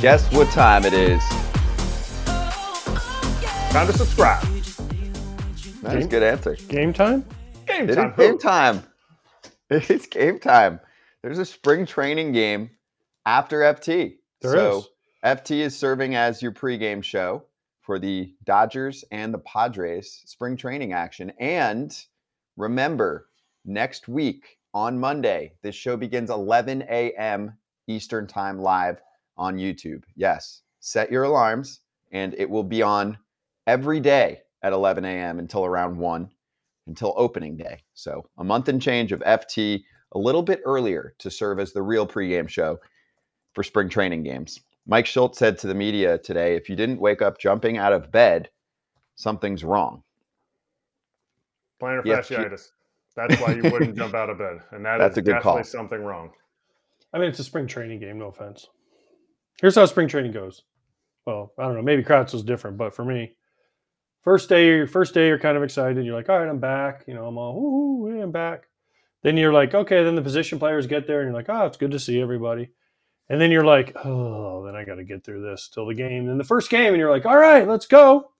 Guess what time it is? Time to subscribe. That's a Game- good answer. Game time? Game It time. game time. It's game time. There's a spring training game after FT. There so is. FT is serving as your pregame show for the Dodgers and the Padres spring training action. And remember, next week on Monday, this show begins 11 a.m. Eastern Time live on YouTube. Yes, set your alarms, and it will be on every day at 11 a.m. until around 1 until opening day. So a month and change of FT a little bit earlier to serve as the real pregame show for spring training games. Mike Schultz said to the media today, if you didn't wake up jumping out of bed, something's wrong. Plantar fasciitis. That's why you wouldn't jump out of bed, and that That's is a good definitely call. something wrong. I mean, it's a spring training game. No offense. Here's how spring training goes. Well, I don't know. Maybe Kratz was different, but for me, first day, first day, you're kind of excited. You're like, all right, I'm back. You know, I'm all, ooh, yeah, I'm back. Then you're like, okay. Then the position players get there, and you're like, oh, it's good to see everybody. And then you're like, oh, then I got to get through this till the game. Then the first game, and you're like, all right, let's go.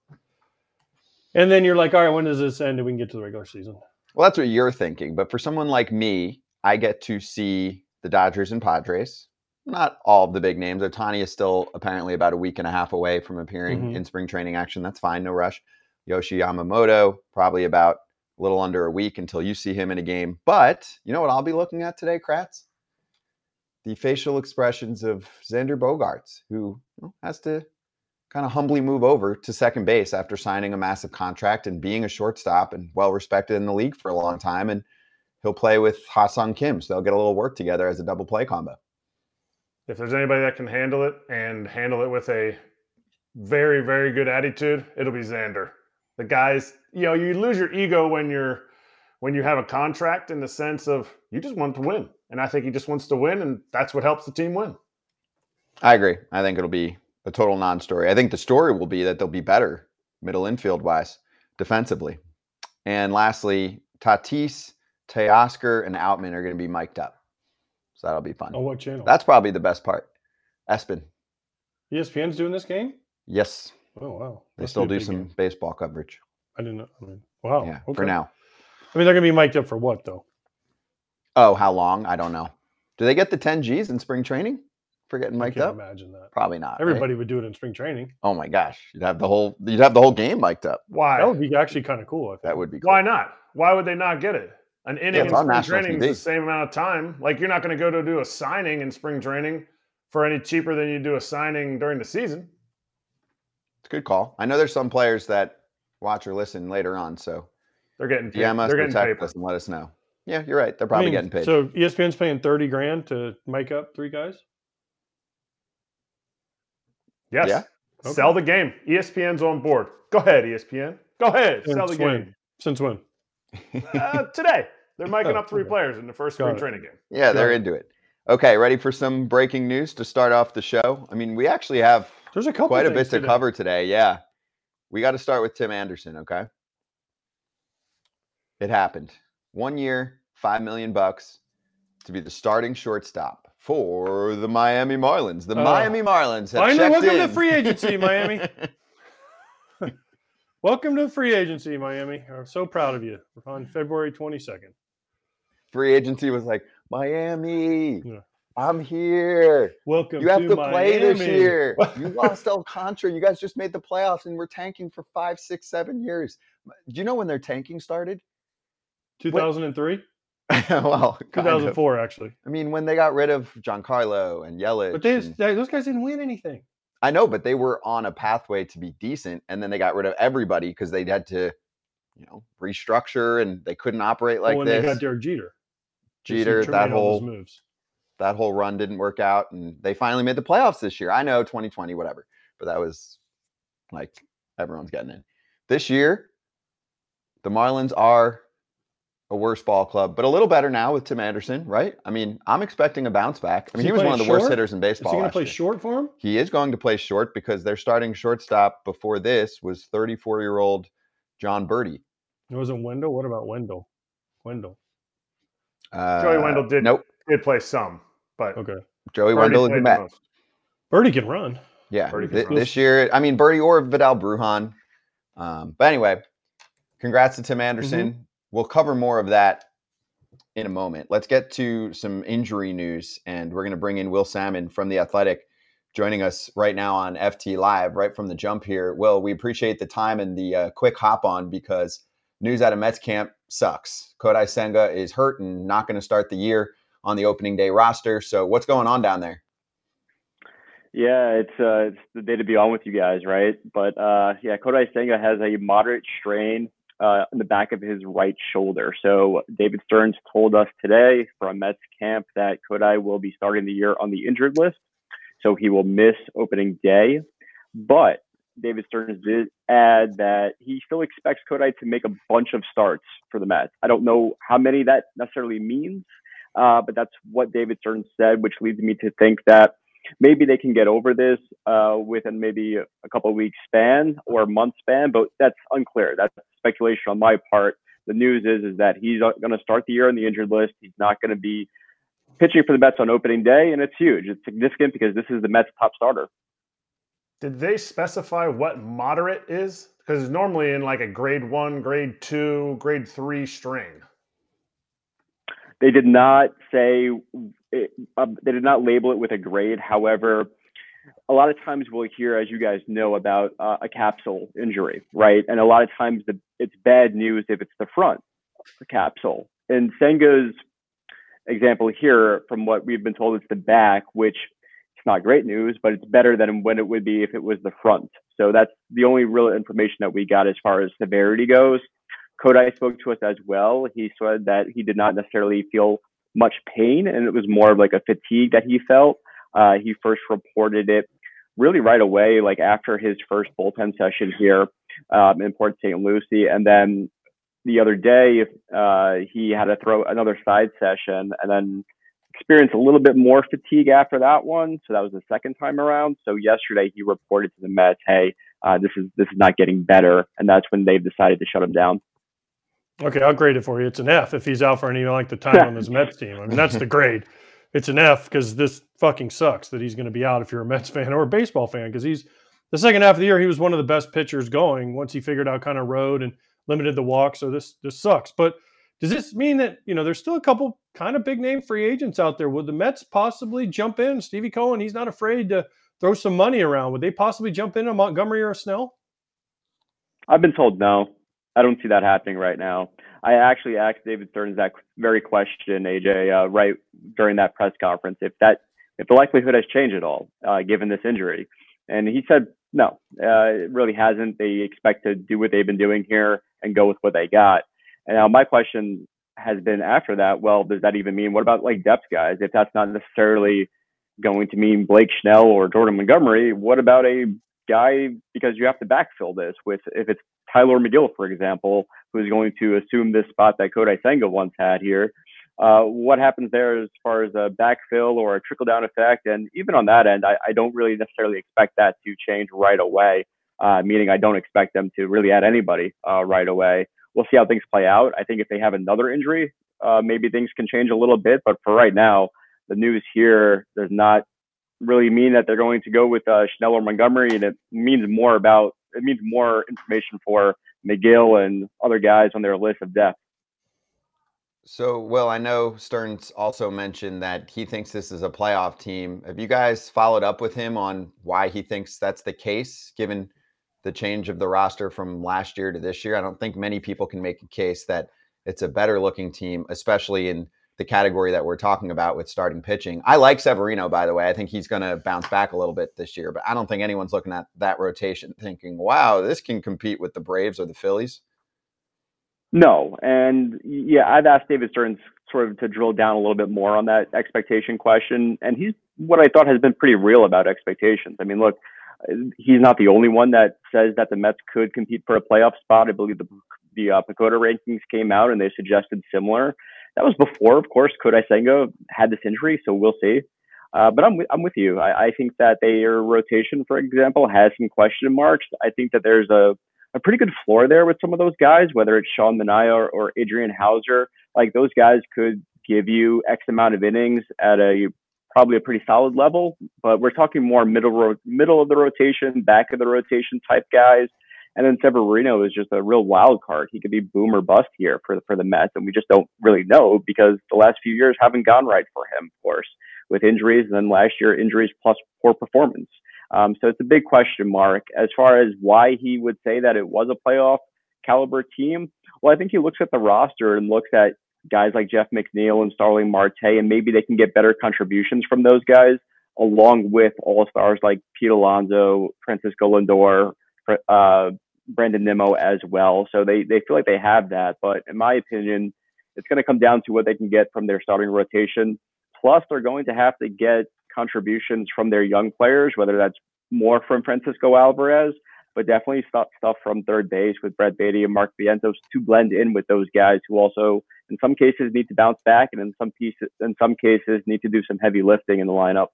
And then you're like, all right, when does this end? And we can get to the regular season. Well, that's what you're thinking. But for someone like me, I get to see the Dodgers and Padres. Not all of the big names. Ohtani is still apparently about a week and a half away from appearing Mhm. in spring training action. That's fine, no rush. Yoshi Yamamoto, probably about a little under a week until you see him in a game. But you know what I'll be looking at today, Kratz? The facial expressions of Xander Bogaerts, who has to kind of humbly move over to second base after signing a massive contract and being a shortstop and well respected in the league for a long time. And he'll play with Ha-Seong Kim, so they'll get a little work together as a double play combo. If there's anybody that can handle it and handle it with a very, very good attitude, it'll be Xander. The guys, you know, you lose your ego when you're when you have a contract in the sense of you just want to win. And I think he just wants to win, and that's what helps the team win. I agree. I think it'll be a total non story. I think the story will be that they'll be better middle infield wise defensively. And lastly, Tatis, Teoscar, and Outman are going to be mic'd up. So that'll be fun. On what channel? That's probably the best part. Espin. ESPN's doing this game. Yes, Oh wow, they still do some game. baseball coverage. I didn't know. I mean, wow. yeah, okay. for now. I mean, they're gonna be mic'd up for what though? Oh, how long? I don't know. Do they get the 10 Gs in spring training for getting I mic'd can't up? imagine that. Probably not. right? Everybody would do it in spring training. Oh my gosh, you'd have the whole you'd have the whole game mic'd up. Why? That would be actually kind of cool. I think. That would be cool. Why not? Why would they not get it? An inning it's in spring training TV. is the same amount of time. Like you're not going to go to do a signing in spring training for any cheaper than you do a signing during the season. It's a good call. I know there's some players that watch or listen later on, so They're getting paid. DM us, They're or getting text paper. us, and let us know. Yeah, you're right. They're I probably mean, getting paid. So ESPN's paying thirty grand to make up three guys. Yes. Yeah. Okay. Sell the game. ESPN's on board. Go ahead, ESPN. Go ahead. Sell the when? game. Since when? Uh, today. They're miking Oh, up three okay. players in the first spring training game. yeah, they're it. into it. Okay, ready for some breaking news to start off the show? I mean, we actually have There's a couple. quite a bit to today. cover today. Yeah. We got to start with Tim Anderson, okay? It happened. One year, 5 million bucks to be the starting shortstop for the Miami Marlins. The Oh. Miami Marlins have Finally, checked welcome to free agency, Miami. Welcome to free agency, Miami. I'm so proud of you. We're on February 22nd. Free agency was like, Miami, Yeah. I'm here. Welcome. You have to, to play this year. You lost Alcantara. You guys just made the playoffs and we're tanking for five, six, seven years. Do you know when their tanking started? 2003, well, kind of. 2004, actually. I mean, when they got rid of Giancarlo and Yelich. But they, and- they- those guys didn't win anything. I know, but they were on a pathway to be decent, and then they got rid of everybody because they had to, you know, restructure and they couldn't operate like oh, when this. they got Derek Jeter. Jeter, that made all those whole moves. that whole run didn't work out, and they finally made the playoffs this year. I know 2020, whatever, but that was like everyone's getting in. This year, the Marlins are a worse ball club, but a little better now with Tim Anderson, right? I mean, I'm expecting a bounce back. I mean, he he was one of the worst hitters in baseball. Is he going to play year. short for him? He is going to play short because their starting shortstop before this was 34 year old Jon Berti. It wasn't Wendle. What about Wendle? Wendle. Uh, Joey Wendle did Nope. did play some, but Okay. Joey Berti Wendle is the played Met. most. Berti can run. Yeah, th- this year, I mean Berti or Vidal Bruján. Um, but anyway, congrats to Tim Anderson. Mm-hmm. We'll cover more of that in a moment. Let's get to some injury news, and we're going to bring in Will Sammon from the Athletic, joining us right now on FT Live, right from the jump here. Will, we appreciate the time and the uh, quick hop on because news out of Mets camp sucks. Kodai Senga is hurt and not going to start the year on the opening day roster. So, what's going on down there? Yeah, it's uh, it's the day to be on with you guys, right? But uh, yeah, Kodai Senga has a moderate strain uh, in the back of his right shoulder. So David Stearns told us today from Mets camp that Kodai will be starting the year on the injured list, so he will miss opening day. But David Stearns did add that he still expects Kodai to make a bunch of starts for the Mets. I don't know how many that necessarily means, uh, but that's what David Stearns said, which leads me to think that maybe they can get over this uh, within maybe a couple weeks span or a month span, but that's unclear. That's speculation on my part. The news is is that he's going to start the year on the injured list. He's not going to be pitching for the Mets on opening day, and it's huge. It's significant because this is the Mets' top starter. Did they specify what moderate is? Because normally in like a grade one, grade two, grade three strain. They did not say it, um, they did not label it with a grade. However, a lot of times we'll hear, as you guys know, about uh, a capsule injury, right? And a lot of times the, it's bad news if it's the front the capsule. And Senga's example here, from what we've been told, it's the back, which it's not great news, but it's better than when it would be if it was the front. So that's the only real information that we got as far as severity goes. Kodai spoke to us as well. He said that he did not necessarily feel much pain, and it was more of like a fatigue that he felt. Uh, he first reported it really right away, like after his first bullpen session here um, in Port St. Lucie, and then the other day uh, he had to throw another side session, and then experienced a little bit more fatigue after that one. So that was the second time around. So yesterday he reported to the Mets, "Hey, uh, this is this is not getting better," and that's when they've decided to shut him down. Okay, I'll grade it for you. It's an F if he's out for any length of time on this Mets team. I mean, that's the grade. It's an F because this fucking sucks that he's going to be out if you're a Mets fan or a baseball fan because he's the second half of the year he was one of the best pitchers going once he figured out kind of road and limited the walk. So this this sucks. But does this mean that you know there's still a couple kind of big name free agents out there? Would the Mets possibly jump in? Stevie Cohen, he's not afraid to throw some money around. Would they possibly jump in on Montgomery or Snell? I've been told no. I don't see that happening right now. I actually asked David Stearns that very question, AJ, uh, right during that press conference, if that if the likelihood has changed at all uh, given this injury, and he said no, uh, it really hasn't. They expect to do what they've been doing here and go with what they got. And now my question has been after that, well, does that even mean what about like depth guys? If that's not necessarily going to mean Blake Snell or Jordan Montgomery, what about a guy because you have to backfill this with if it's Tylor Megill, for example, who's going to assume this spot that Kodai Senga once had here. Uh, what happens there as far as a backfill or a trickle down effect? And even on that end, I, I don't really necessarily expect that to change right away, uh, meaning I don't expect them to really add anybody uh, right away. We'll see how things play out. I think if they have another injury, uh, maybe things can change a little bit. But for right now, the news here does not really mean that they're going to go with uh, Snell or Montgomery, and it means more about it means more information for Megill and other guys on their list of depth. So, well, I know Stearns also mentioned that he thinks this is a playoff team. Have you guys followed up with him on why he thinks that's the case, given the change of the roster from last year to this year? I don't think many people can make a case that it's a better looking team, especially in the category that we're talking about with starting pitching. I like Severino, by the way. I think he's going to bounce back a little bit this year, but I don't think anyone's looking at that rotation thinking, wow, this can compete with the Braves or the Phillies. No. And yeah, I've asked David Stearns sort of to drill down a little bit more on that expectation question. And he's what I thought has been pretty real about expectations. I mean, look, he's not the only one that says that the Mets could compete for a playoff spot. I believe the, the uh, rankings came out and they suggested similar. That was before, of course, Kodai Senga had this injury, so we'll see. Uh, but I'm with, I'm with you. I, I, think that their rotation, for example, has some question marks. I think that there's a, a pretty good floor there with some of those guys, whether it's Sean Manaea or, or Adrian Houser. Like those guys could give you X amount of innings at a probably a pretty solid level, but we're talking more middle ro- middle of the rotation, back of the rotation type guys. And then Severino is just a real wild card. He could be boom or bust here for for the Mets, and we just don't really know because the last few years haven't gone right for him, of course, with injuries, and then last year injuries plus poor performance. Um, so it's a big question mark as far as why he would say that it was a playoff caliber team. Well, I think he looks at the roster and looks at guys like Jeff McNeil and Starling Marte, and maybe they can get better contributions from those guys, along with all stars like Pete Alonso, Francisco Lindor, uh, Brandon Nimmo as well. So they, they feel like they have that. But in my opinion, it's going to come down to what they can get from their starting rotation. Plus, they're going to have to get contributions from their young players, whether that's more from Francisco Alvarez, but definitely stuff, stuff from third base with Brett Baty and Mark Vientos to blend in with those guys who also, in some cases, need to bounce back, and in some pieces, in some cases, need to do some heavy lifting in the lineup.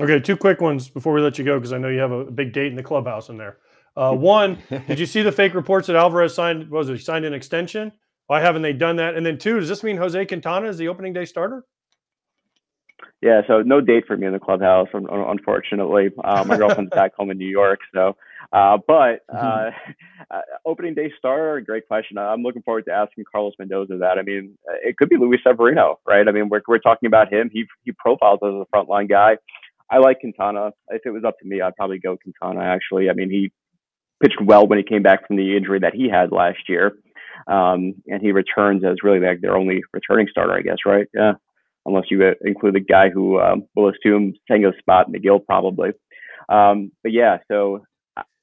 Okay, two quick ones before we let you go because I know you have a big date in the clubhouse in there. Uh, one, did you see the fake reports that Alvarez signed? Was it signed an extension? Why haven't they done that? And then two, does this mean Jose Quintana is the opening day starter? Yeah, so no date for me in the clubhouse, unfortunately. Uh, my girlfriend's back home in New York, so. Uh, but mm-hmm. uh, uh, opening day starter, great question. I'm looking forward to asking Carlos Mendoza that. I mean, it could be Luis Severino, right? I mean, we're we're talking about him. He he profiles as a frontline guy. I like Quintana. If it was up to me, I'd probably go Quintana. Actually, I mean, he pitched well when he came back from the injury that he had last year, um, and he returns as really like their only returning starter, I guess, right? Yeah unless you uh, include the guy who um, will assume Tango's spot, Megill probably. Um, but yeah, so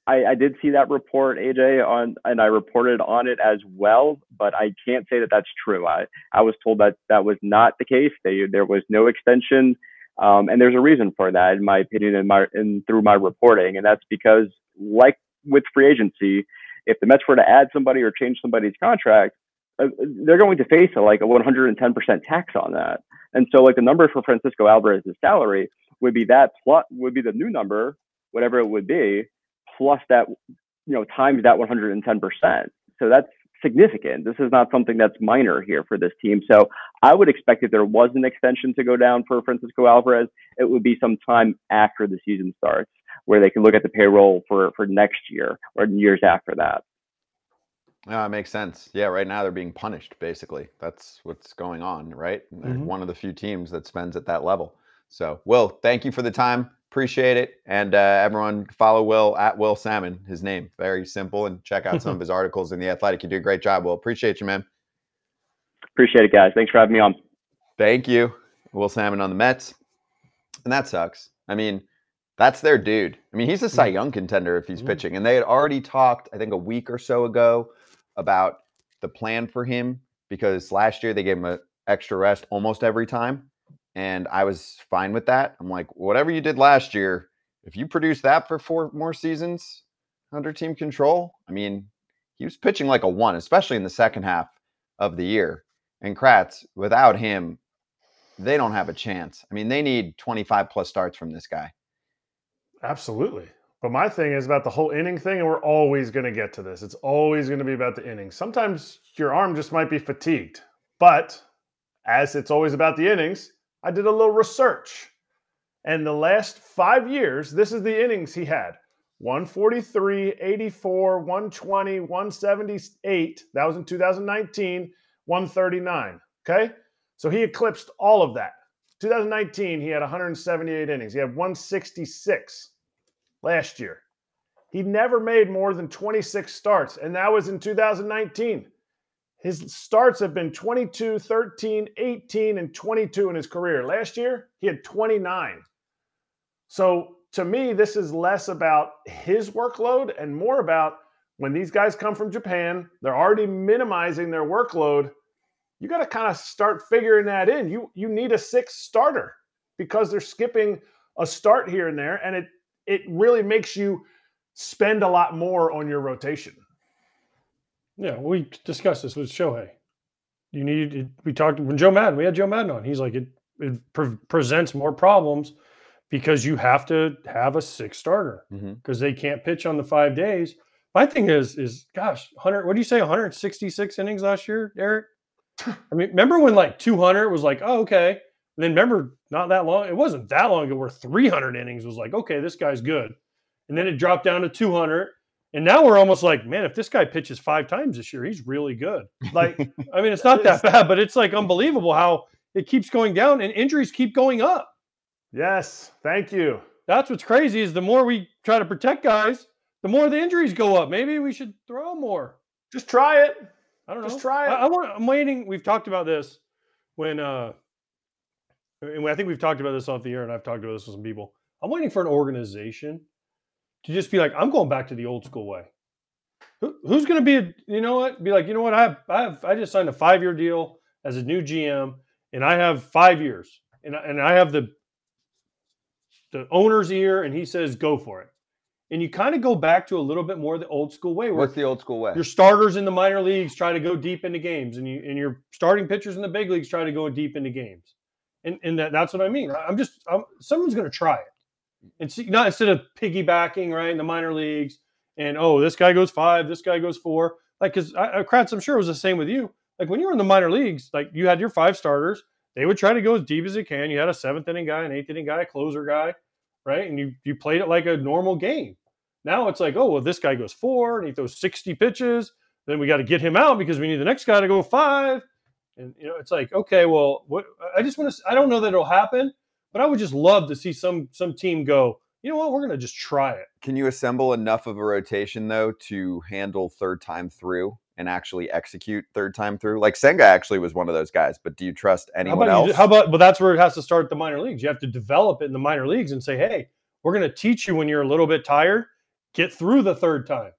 I, I, did see that report, AJ, on, and I reported on it as well. But I can't say that that's true. I, I was told that that was not the case. They, there was no extension, um, and there's a reason for that, in my opinion, and my and through my reporting, and that's because, like with free agency, if the Mets were to add somebody or change somebody's contract, uh, they're going to face a, like a 110% tax on that. And so like the number for Francisco Alvarez's salary would be that plus would be the new number, whatever it would be, plus that you know times that 110%. So that's significant. This is not something that's minor here for this team. So I would expect if there was an extension to go down for Francisco Alvarez, it would be some time after the season starts, where they can look at the payroll for for next year or years after that. Yeah, it makes sense. Yeah, right now they're being punished, basically. That's what's going on, right? Mm-hmm. One of the few teams that spends at that level. So, Will, thank you for the time. Appreciate it. And uh, everyone follow Will at Will Sammon, his name. Very simple. And check out some of his articles in The Athletic. You do a great job, Will. Appreciate you, man. Appreciate it, guys. Thanks for having me on. Thank you. Will Sammon on the Mets. And that sucks. I mean, that's their dude. I mean, he's a Cy Young contender if he's mm-hmm. pitching. And they had already talked, I think, a week or so ago about the plan for him because last year they gave him an extra rest almost every time. And I was fine with that. I'm like, whatever you did last year, if you produce that for four more seasons under team control, I mean, he was pitching like a one, especially in the second half of the year. And Kratz, without him, they don't have a chance. I mean, they need 25 plus starts from this guy. Absolutely. But my thing is about the whole inning thing, and we're always going to get to this. It's always going to be about the innings. Sometimes your arm just might be fatigued. But as it's always about the innings, I did a little research. And the last five years, this is the innings he had 143, 84, 120, 178. That was in 2019, 139. Okay. So he eclipsed all of that. 2019, he had 178 innings. He had 166 last year. He never made more than 26 starts, and that was in 2019. His starts have been 22, 13, 18, and 22 in his career. Last year, he had 29. So to me, this is less about his workload and more about when these guys come from Japan, they're already minimizing their workload. You got to kind of start figuring that in. You you need a sixth starter because they're skipping a start here and there, and it it really makes you spend a lot more on your rotation. Yeah, we discussed this with Shohei. You need it, we talked when Joe Maddon. We had Joe Maddon on. He's like it, it pre- presents more problems because you have to have a six starter because mm-hmm. they can't pitch on the five days. My thing is is gosh, hundred. What do you say? 166 innings last year, Eric. I mean, remember when like 200 was like, oh okay, And then remember, not that long, it wasn't that long ago where 300 innings was like, okay, this guy's good. And then it dropped down to 200. And now we're almost like, man, if this guy pitches five times this year, he's really good. Like, I mean, it's not that bad, but it's like unbelievable how it keeps going down and injuries keep going up. Yes, thank you. That's what's crazy is the more we try to protect guys, the more the injuries go up. Maybe we should throw more. Just try it. I don't know. Just try it. I, I. I'm waiting. We've talked about this when, uh, and I think we've talked about this off the air, and I've talked about this with some people. I'm waiting for an organization to just be like, I'm going back to the old school way. Who, who's going to be a, you know what? Be like, you know what? I have, I have, I just signed a five year deal as a new GM, and I have five years, and I- and I have the the owner's ear, and he says go for it. And you kind of go back to a little bit more the old school way, What's the old school way? your starters in the minor leagues try to go deep into games, and you and your starting pitchers in the big leagues try to go deep into games, and and that, that's what I mean. I'm just I'm, someone's going to try it, and see not instead of piggybacking right in the minor leagues, and oh this guy goes five, this guy goes four, like because uh, Kratz, I'm sure it was the same with you. Like when you were in the minor leagues, like you had your five starters, they would try to go as deep as they can. You had a seventh inning guy, an eighth inning guy, a closer guy, right, and you you played it like a normal game. Now it's like, oh, well, this guy goes four and he throws 60 pitches. Then we got to get him out because we need the next guy to go five. And, you know, it's like, okay, well, what I just want to, I don't know that it'll happen, but I would just love to see some, some team go, you know what, we're going to just try it. Can you assemble enough of a rotation though to handle third time through and actually execute third time through? Like Senga actually was one of those guys, but do you trust How anyone about, else? you, how about, but that's where it has to start at the minor leagues. You have to develop it in the minor leagues and say, hey, we're going to teach you when you're a little bit tired, get through the third time.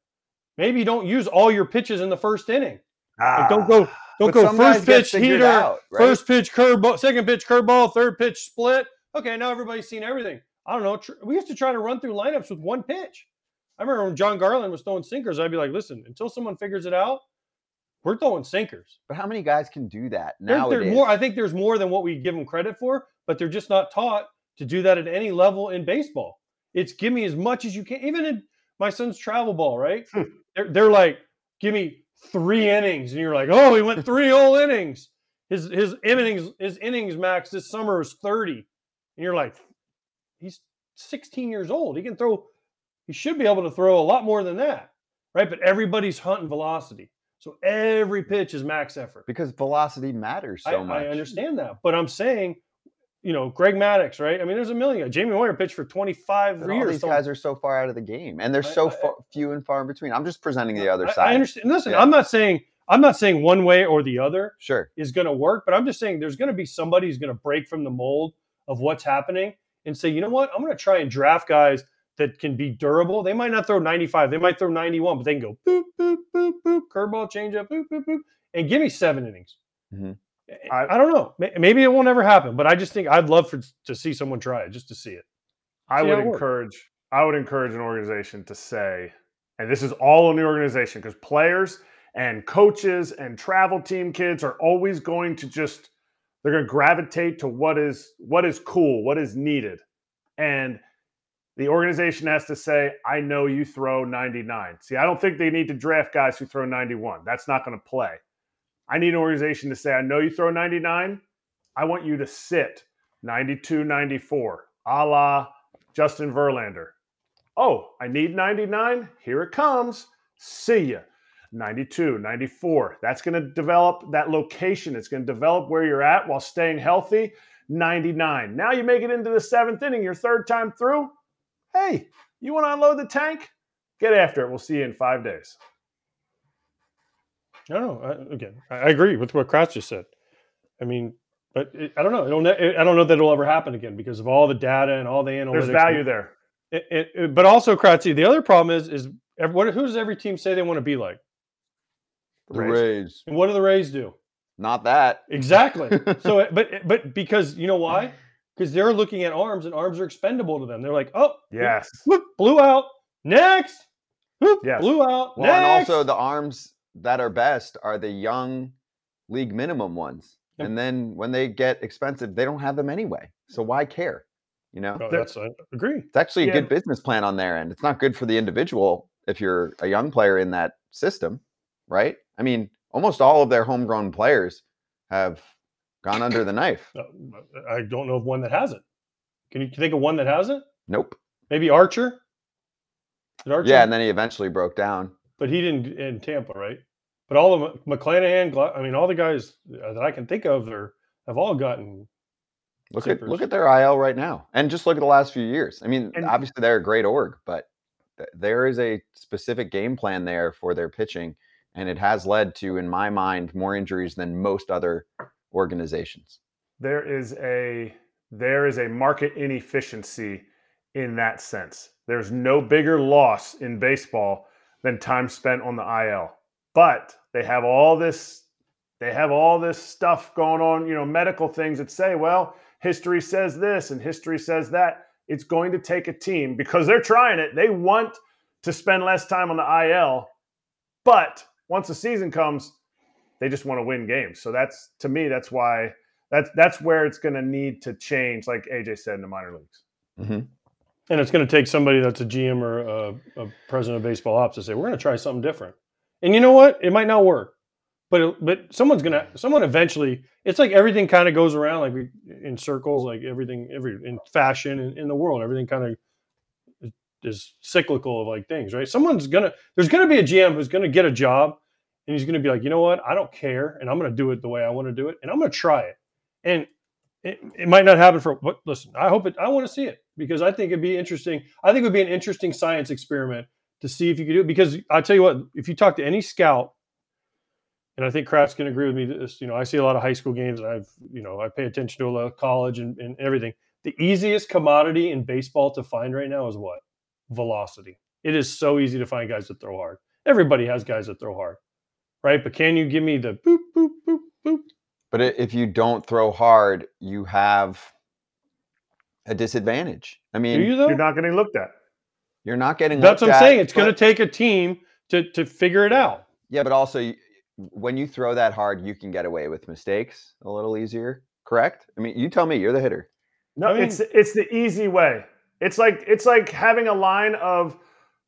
Maybe you don't use all your pitches in the first inning. Like, don't go, don't Ah, But go first pitch heater, out, right? first pitch curveball, second pitch curveball, third pitch split. Okay, now everybody's seen everything. I don't know. tr- We used to try to run through lineups with one pitch. I remember when Jon Garland was throwing sinkers, I'd be like, listen, until someone figures it out, we're throwing sinkers. But how many guys can do that there's more. I think there's more than what we give them credit for, but they're just not taught to do that at any level in baseball. It's give me as much as you can. Even in my son's travel ball, right? Hmm. they're, they're like, give me three innings, and you're like, oh, he went three whole innings. His his innings his innings max this summer was 30, and you're like, he's 16 years old. He can throw. He should be able to throw a lot more than that, right? But everybody's hunting velocity, so every pitch is max effort. because velocity matters so I, much. I understand that, but I'm saying, you know, Greg Maddux, right? I mean, there's a million. Jamie Moyer pitched for 25 But all years. these so- guys are so far out of the game, and they're I- so I- fa- few and far in between. I'm just presenting the other side. I understand. Listen, Yeah. I'm not saying I'm not saying one way or the other Sure. is going to work, but I'm just saying there's going to be somebody who's going to break from the mold of what's happening and say, you know what, I'm going to try and draft guys that can be durable. They might not throw 95, they might throw 91, but they can go boop boop boop boop, curveball, changeup, boop boop boop, and give me seven innings. Mhm. I, I don't know. Maybe it won't ever happen, but I just think I'd love for to see someone try it just to see it. I See would it works. encourage I would encourage an organization to say, and this is all in the organization because players and coaches and travel team kids are always going to just they're going to gravitate to what is what is cool, what is needed. And the organization has to say, I know you throw 99. See, I don't think they need to draft guys who throw 91. That's not going to play. I need an organization to say, I know you throw 99. I want you to sit 92, 94, a la Justin Verlander. Oh, I need 99. Here it comes. See ya. 92, 94. That's going to develop that location. It's going to develop where you're at while staying healthy. 99. Now you make it into the seventh inning, your third time through. Hey, you want to unload the tank? Get after it. We'll see you in five days. I don't know. I, again, I agree with what Kratz just said. I mean, but it, I don't know. It'll ne- I don't know that it'll ever happen again because of all the data and all the analytics. There's value there. It, it, it- but also, Kratzy, the other problem is, is ev- what, who does every team say they want to be like? The Rays. Rays. And what do the Rays do? Not that. Exactly. so, but but because you know why? Because they're looking at arms, and arms are expendable to them. They're like, oh, Yes. whoop, blew out. Next, whoop, Yes. blew out. Well, and also the arms that are best are the young league minimum ones. Yep. And then when they get expensive, they don't have them anyway. So why care? You know, Oh, there- that's I agree. it's actually a Yeah. good business plan on their end. It's not good for the individual if you're a young player in that system, right? I mean, almost all of their homegrown players have gone under the knife. I don't know of one that hasn't. Can you think of one that hasn't? Nope. Maybe Archer. Archer? Yeah, and then he eventually broke down. but he didn't in Tampa, right? But all of them mcclanahan i mean, all the guys that I can think of, are have all gotten. Look at look at their IL right now, and just look at the last few years. I mean, And- obviously they're a great org, but th- there is a specific game plan there for their pitching, and it has led to, in my mind, more injuries than most other organizations. there is a there is a market inefficiency in that sense. There's no bigger loss in baseball than time spent on the IL. But they have all this they have all this stuff going on, you know, medical things that say, well, history says this and history says that. It's going to take a team because they're trying it. They want to spend less time on the IL, but once the season comes, they just want to win games. So that's to me, that's why that's that's where it's going to need to change, like AJ said in the minor leagues. Mm-hmm. And it's going to take somebody that's a GM or a, a president of baseball ops to say, we're going to try something different. And you know what? It might not work, but it, but someone's going to someone eventually. It's like everything kind of goes around like we in circles, like everything every in fashion in, in the world, everything kind of is, cyclical of like things, right? Someone's gonna there's to be a GM who's to get a job, and he's to be like, you know what? I don't care, and I'm to do it the way I want to do it, and I'm to try it, and it, it might not happen for but listen i hope it i want to see it because i think it'd be interesting i think it would be an interesting science experiment to see if you could do it because i tell you what if you talk to any scout and i think Kratz can agree with me this you know i see a lot of high school games and i've you know i pay attention to a lot of college and, and everything the easiest commodity in baseball to find right now is what velocity it is so easy to find guys that throw hard everybody has guys that throw hard right but can you give me the boop boop boop boop But if you don't throw hard, you have a disadvantage. I mean, you you're not getting looked at. you're not getting. That's what I'm at, saying. It's going to take a team to to figure it out. Yeah, but also when you throw that hard, you can get away with mistakes a little easier. Correct? I mean, you tell me. You're the hitter. No, I mean- it's it's the easy way. It's like it's like having a line of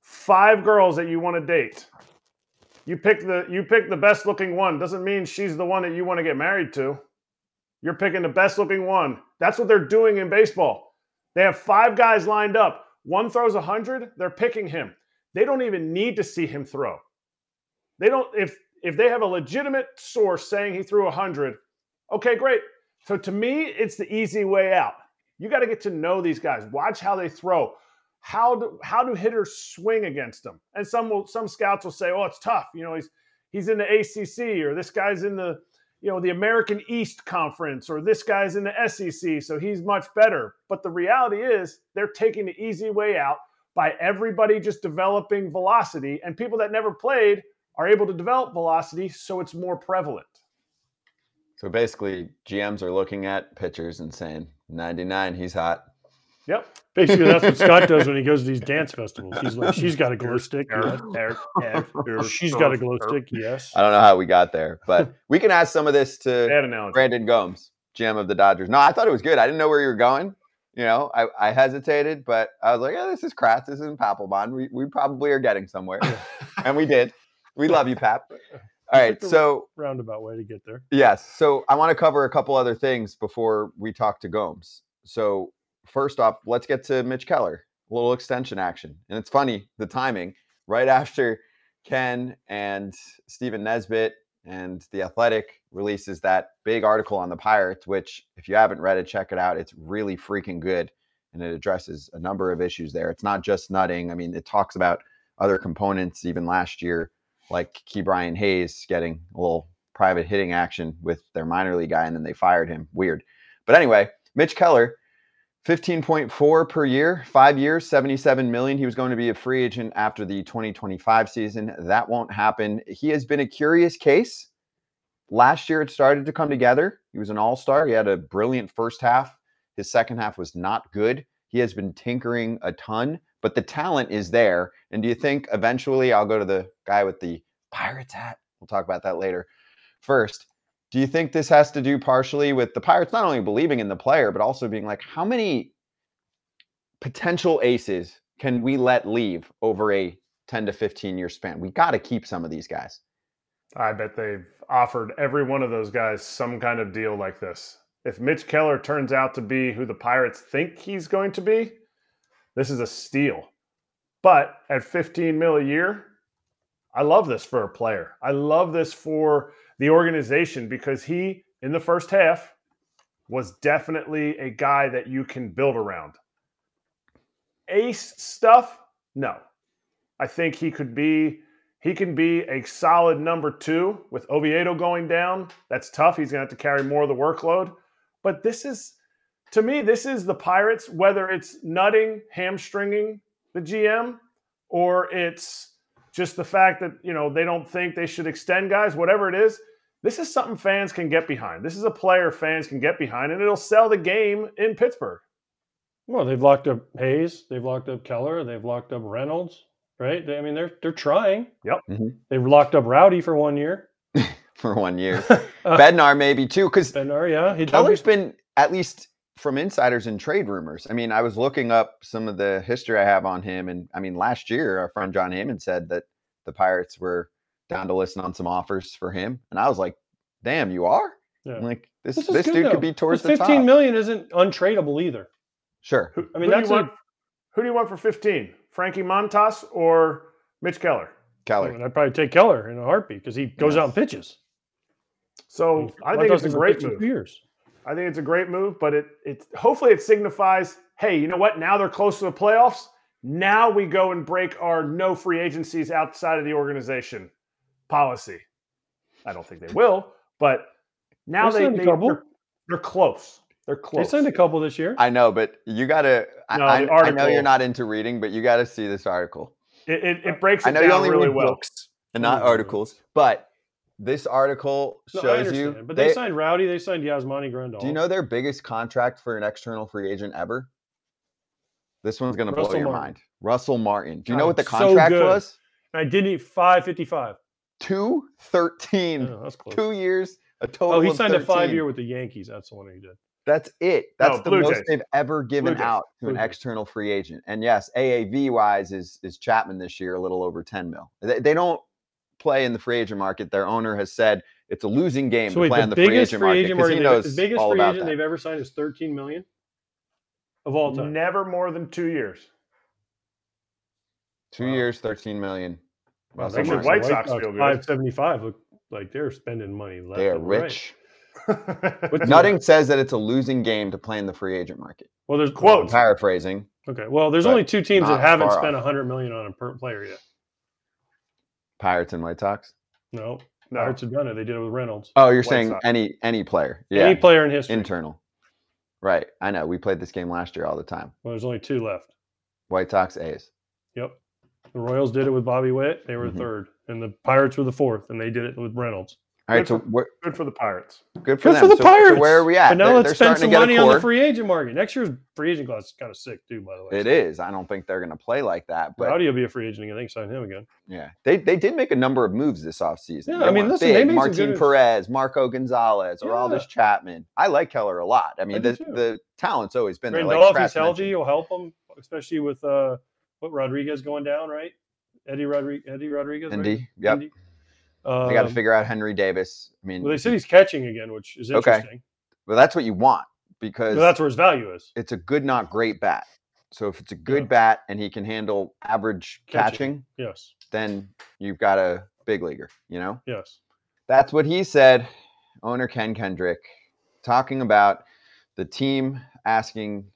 five girls that you want to date. You pick the you pick the best looking one. Doesn't mean she's the one that you want to get married to. You're picking the best looking one. That's what they're doing in baseball. They have five guys lined up. One throws 100, they're picking him. They don't even need to see him throw. They don't if if they have a legitimate source saying he threw 100, okay, great. So to me, it's the easy way out. You got to get to know these guys. Watch how they throw. How do how do hitters swing against them? And some will some scouts will say, "Oh, it's tough." You know, he's he's in the ACC or this guy's in the you know the American East Conference or this guy's in the SEC, so he's much better. But the reality is, they're taking the easy way out by everybody just developing velocity, and people that never played are able to develop velocity, so it's more prevalent. So basically, GMs are looking at pitchers and saying, 99, he's hot. Yep. Basically, that's what Scott does when he goes to these dance festivals. He's like, she's got a glow stick. Yes. She's got a glow stick. Yes. I don't know how we got there, but we can ask some of this to Brandon Gomes, GM of the Dodgers. No, I thought it was good. I didn't know where you were going. You know, I, I hesitated, but I was like, yeah, this is Kratz. This isn't Papelbon. We, we probably are getting somewhere. and we did. We love you, Pap. All right. the So, Roundabout way to get there. yes. So, I want to cover a couple other things before we talk to Gomes. So, first off, let's get to Mitch Keller, a little extension action. And it's funny, the timing, right after Ken and Stephen Nesbitt and The Athletic releases that big article on the Pirates, which, if you haven't read it, check it out. It's really freaking good. And it addresses a number of issues there. It's not just nutting. I mean, it talks about other components, even last year, like Ke'Bryan Hayes getting a little private hitting action with their minor league guy, and then they fired him. Weird. But anyway, Mitch Keller, 15.4 per year, five years, 77 million. He was going to be a free agent after the 2025 season. That won't happen. He has been a curious case. Last year, it started to come together. He was an all star. He had a brilliant first half. His second half was not good. He has been tinkering a ton, but the talent is there. And do you think eventually I'll go to the guy with the Pirates hat? We'll talk about that later. First, do you think this has to do partially with the Pirates not only believing in the player, but also being like, how many potential aces can we let leave over a 10 to 15 year span? We got to keep some of these guys. I bet they've offered every one of those guys some kind of deal like this. If Mitch Keller turns out to be who the Pirates think he's going to be, this is a steal. But at 15 mil a year, I love this for a player. I love this for the organization because he, in the first half, was definitely a guy that you can build around. Ace stuff, no. I think he could be he can be a solid number two with Oviedo going down. That's tough. He's going to have to carry more of the workload. But this is, to me, this is the Pirates, whether it's nutting, hamstringing the GM, or it's just the fact that, you know, they don't think they should extend guys, whatever it is. This is something fans can get behind. This is a player fans can get behind, and it'll sell the game in Pittsburgh. Well, they've locked up Hayes, they've locked up Keller, they've locked up Reynolds, right? They, I mean, they're they're trying. Yep. Mhm. They've locked up Rowdy for one year. for one year. uh, Bednar maybe too, because Bednar, yeah, he Keller's been at least from insiders and trade rumors. I mean, I was looking up some of the history I have on him, and I mean, last year our friend Jon Heyman said that the Pirates were down to listen on some offers for him, and I was like, "Damn, you are!" Yeah. I'm like this This this, good, dude though. could be towards This the 15 top. million isn't untradeable either. Sure, Who, I mean, who that's do you a- want, who do you want for 15? Frankie Montas or Mitch Keller? I Keller. mean, I'd probably take Keller in a heartbeat because he goes Yeah. out and pitches. So I Montas think it's a great pitched move. years. I think it's a great move, but it it hopefully it signifies, hey, you know what? Now they're close to the playoffs. Now we go and break our no free agencies outside of the organization policy. I don't think they will, but now they, they, they're, they're close. They're close. They close. signed a couple this year. I know, but you gotta. I, No, I, the I know you're not into reading, but you got to see this article it, it, it breaks I it know you only really read well. books and not articles, but this article No, shows you. But they, signed Rowdy. They signed Yasmani Grandal. Do you know their biggest contract for an external free agent ever? This one's going to blow your Martin. mind. Russell Martin. Do you know what the contract good. was? I did eat 555. 213. Oh, that's close. Two years, a total Oh, he signed a five year with the Yankees. That's the one he did. That's it. That's No, the Blue most Jays. they've ever given out to Blue an Jays. external free agent. And yes, AAV wise is is Chapman this year a little over 10 mil. They, they don't play in the free agent market. Their owner has said it's a losing game So to wait, play the in the free agent free market agent because he market, knows they've- the biggest all free agent that. they've ever signed is 13 million of all time. Never more than two years. Two Wow. years, 13 million. Wow, Russell that makes the. White Sox feel good. 575 look like they're spending money left They are and right. rich. What's- Nutting says that it's a losing game to play in the free agent market. Well, there's I'm paraphrasing. Okay. Well, there's only two teams that haven't spent off. 100 million on a per player yet. Pirates and White Sox. No, no. Pirates have done it. They did it with Reynolds. Oh, you're White saying Sox. any any player. Yeah. Any player in history. internal. Right. I know. We played this game last year all the time. well, there's only two left. White Sox A's. Yep. The Royals did it with Bobby Witt. They were Mhm. third, and the Pirates were the fourth, and they did it with Reynolds. All right. Good So for- Good for the Pirates. good for Good them. for the so, so Pirates. where are we at? But now They're- let's they're spend starting some to get a money on the free agent market. Next year's free agent class is kind of sick too, by the way. It is. I don't think they're going to play like that. But Rowdy will be a free agent again. They can sign him again. yeah, they they did make a number of moves this offseason. Yeah, They I mean, went listen, they big. made some Martin good- Perez, Marco Gonzalez, or Aroldis Chapman. I like Keller a lot. I mean, do the, too. the talent's always been there. Randolph, Like if he's Kratz healthy, mentioned. will help him, especially with uh, what Rodriguez going down, right? Endy Rodriguez. Endy Rodriguez. right? Endy. Yep. Endy. They got to Um, figure out Henry Davis. I mean, Well, they said he's catching again, which is interesting. Okay. well, that's what you want because But that's where his value is. it's a good, not great bat. So if it's a good Yeah. bat and he can handle average Catching. catching, Yes. then you've got a big leaguer, you know? Yes. That's what he said, owner Ken Kendrick, talking about the team asking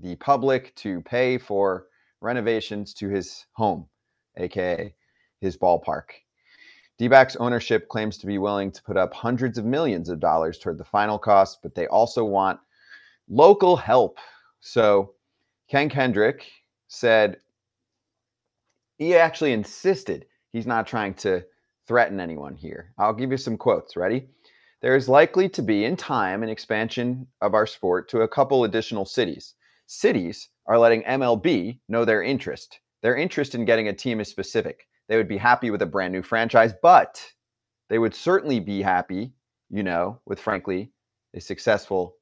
the public to pay for renovations to his home, aka his ballpark. D ownership claims to be willing to put up hundreds of millions of dollars toward the final cost, but they also want local help. So Ken Kendrick said he actually insisted he's not trying to threaten anyone here. I'll give you some quotes. Ready? There is likely to be, in time, an expansion of our sport to a couple additional cities. Cities are letting MLB know their interest. Their interest in getting a team is specific. They would be happy with a brand new franchise, but they would certainly be happy, you know, with frankly a successful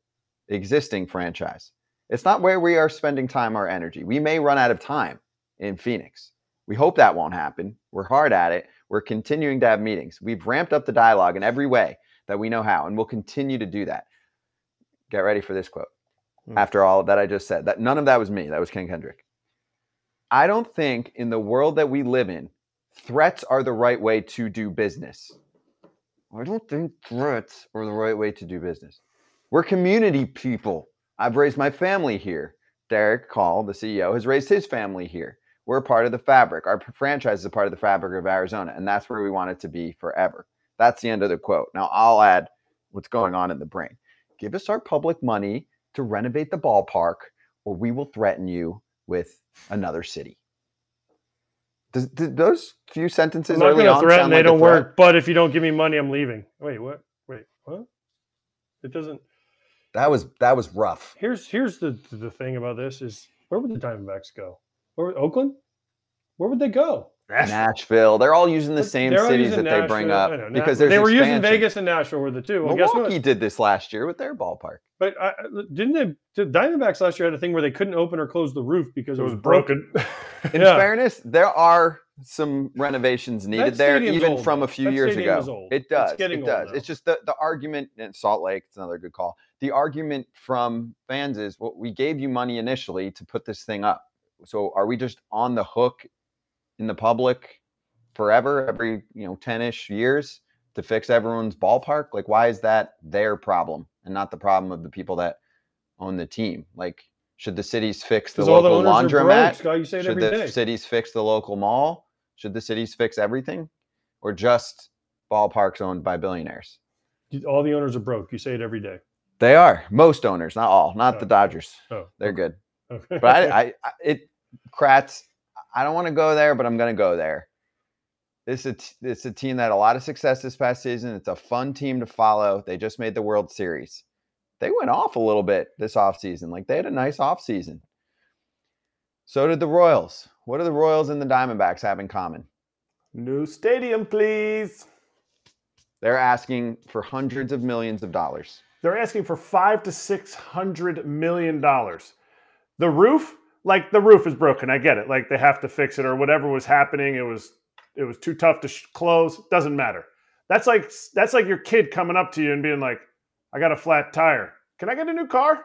existing franchise. It's not where we are spending time or energy. We may run out of time in Phoenix. We hope that won't happen. We're hard at it. We're continuing to have meetings. We've ramped up the dialogue in every way that we know how, and we'll continue to do that. Get ready for this quote. Hmm. After all that I just said, that none of that was me. That was Ken Kendrick. I don't think in the world that we live in, threats are the right way to do business. I don't think threats are the right way to do business. We're community people. I've raised my family here. Derrick Hall, the CEO, has raised his family here. We're part of the fabric. Our franchise is a part of the fabric of Arizona, and that's where we want it to be forever. That's the end of the quote. Now, I'll add what's going on in the brain. Give us our public money to renovate the ballpark, or we will threaten you with another city. Does, do those few sentences I'm not early going to on threaten. sound They like don't threat? work. But if you don't give me money, I'm leaving. Wait, what? Wait, what? It doesn't. That was that was rough. Here's here's the the thing about this is where would the Diamondbacks go? Where Oakland? Where would they go? Nashville. They're all using the same cities using that they bring up know, because there's they were using. Vegas and Nashville were the two. Well, guess Milwaukee what? did this last year with their ballpark. But I, I- didn't they? The Diamondbacks last year had a thing where they couldn't open or close the roof because It was broken. In Yeah. fairness, there are some renovations needed there, even old, from a few That years ago. is old. It It's does. getting it does. now. It's just the, the argument in Salt Lake, it's another good call. The argument from fans is well, we gave you money initially to put this thing up. So are we just on the hook in the public forever, every you know, 10-ish years to fix everyone's ballpark? Like, why is that their problem and not the problem of the people that own the team? Like, should the cities fix the all the local laundromat? broke. Scott, you say it Should the day. cities fix the local mall? Should the cities fix everything? Or just ballparks owned by billionaires? All the owners are broke. You say it every day. They are. Most owners, not all, not the Oh. Dodgers. Oh, They're good. Okay. But I, I, I it, Kratz, I don't want to go there, but I'm going to go there. This is a it's a team that had a lot of success this past season. It's a fun team to follow. They just made the World Series. They went off a little bit this offseason. Like they had a nice offseason. So did the Royals. What do the Royals and the Diamondbacks have in common? New stadium, please. They're asking for hundreds of millions of dollars. They're asking for five to six hundred million dollars. The roof, like the roof is broken. I get it. Like they have to fix it or whatever was happening. It was it was too tough to sh- close. Doesn't matter. That's like that's like your kid coming up to you and being like, "I got a flat tire. Can I get a new car?"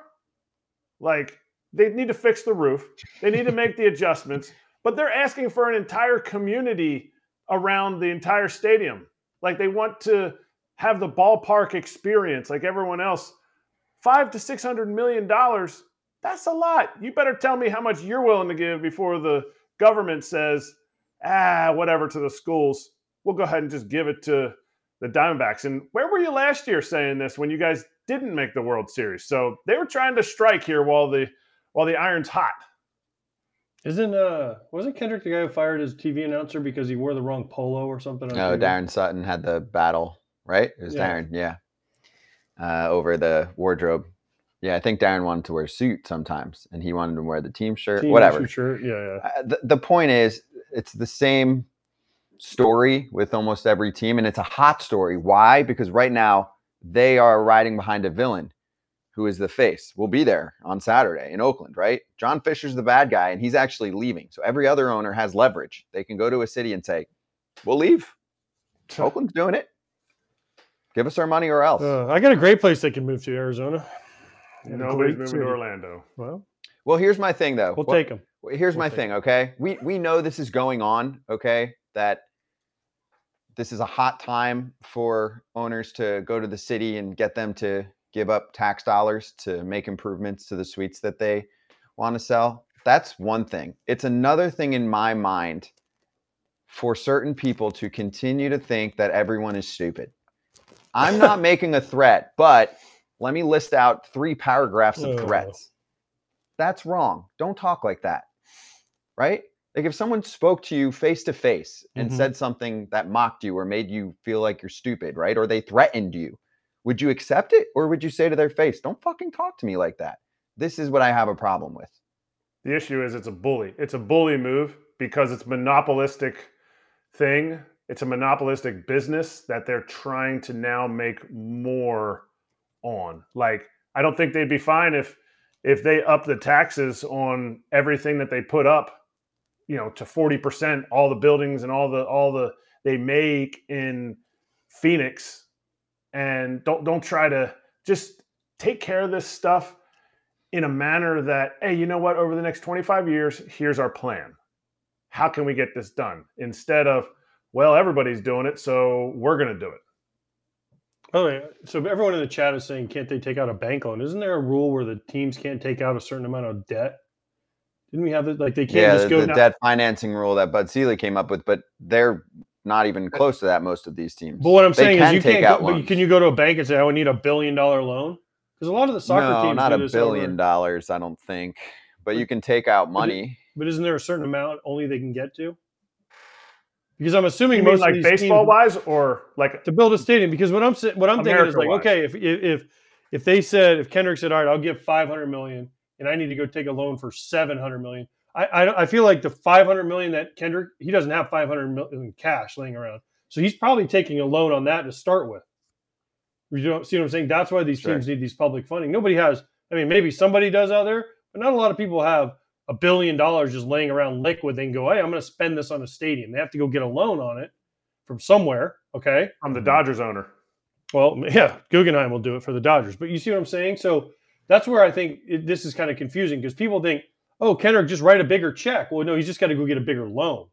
Like they need to fix the roof. They need to make the adjustments. But they're asking for an entire community around the entire stadium. Like they want to have the ballpark experience like everyone else. Five to six hundred million dollars, that's a lot. You better tell me how much you're willing to give before the government says, ah, whatever to the schools. We'll go ahead and just give it to the Diamondbacks. And where were you last year saying this when you guys didn't make the World Series? So they were trying to strike here while the while the iron's hot. Isn't uh wasn't Kendrick the guy who fired his TV announcer because he wore the wrong polo or something? No, TV? Daron Sutton had the battle, right? It was Yeah. Daron, yeah. Uh, over the wardrobe. Yeah, I think Daron wanted to wear a suit sometimes, and he wanted to wear the team shirt, Team whatever. shirt. Yeah, yeah. Uh, the, the point is, it's the same story with almost every team, and it's a hot story. Why? Because right now they are riding behind a villain who is the face. We'll be there on Saturday in Oakland, right? John Fisher's the bad guy, and he's actually leaving. So every other owner has leverage. They can go to a city and say, "We'll leave." Oakland's doing it. Give us our money or else. Uh, I got a great place they can move to Arizona. And a Nobody's moving to Orlando. Well, well, here's my thing, though. we'll Well, take them. Here's We'll my take thing, okay? We we know this is going on, okay? That this is a hot time for owners to go to the city and get them to give up tax dollars to make improvements to the suites that they want to sell. That's one thing. It's another thing in my mind for certain people to continue to think that everyone is stupid. I'm not making a threat, but let me list out three paragraphs of Oh. threats. That's wrong. Don't talk like that. Right? Like if someone spoke to you face to face and Mhm. said something that mocked you or made you feel like you're stupid, right? Or they threatened you, would you accept it or would you say to their face, "Don't fucking talk to me like that"? This is what I have a problem with. The issue is it's a bully. It's a bully move because it's monopolistic thing. It's a monopolistic business that they're trying to now make more on. Like I don't think they'd be fine if if they up the taxes on everything that they put up, you know, to 40%, all the buildings and all the all the they make in Phoenix and don't don't try to just take care of this stuff in a manner that hey, you know what, over the next 25 years, here's our plan. How can we get this done? Instead of, well, everybody's doing it, so we're going to do it. Oh, so everyone in the chat is saying, can't they take out a bank loan? Isn't there a rule where the teams can't take out a certain amount of debt? Didn't we have it? Like they can't yeah, just go the down- debt financing rule that Bud Selig came up with, but they're not even close to that. Most of these teams. But what I'm They saying is, you take can't. out Go, but can you go to a bank and say, "I would need a billion dollar loan"? Because a lot of the soccer no, teams not do a this billion over- dollars. I don't think. But you can take out money. But isn't there a certain amount only they can get to? Because I'm assuming You mean most like baseball wise or like to build a stadium. Because what I'm what I'm thinking is like, America-wise. okay, if if if if they said if Kendrick said, "All right, I'll give 500 million, and I need to go take a loan for 700 million, I I, I feel like the 500 million that Kendrick he doesn't have 500 million cash laying around, so he's probably taking a loan on that to start with. You don't see what I'm saying? That's why these Sure. teams need these public funding. Nobody has. I mean, maybe somebody does out there, but not a lot of people have a billion dollars just laying around liquid. They can go, "Hey, I'm going to spend this on a stadium." They have to go get a loan on it from somewhere. Okay. I'm the. Dodgers owner. Well, yeah, Guggenheim will do it for the Dodgers. But you see what I'm saying? So that's where I think it, this is kind of confusing because people think, oh, Kendrick just write a bigger check. Well, no, he's just got to go get a bigger loan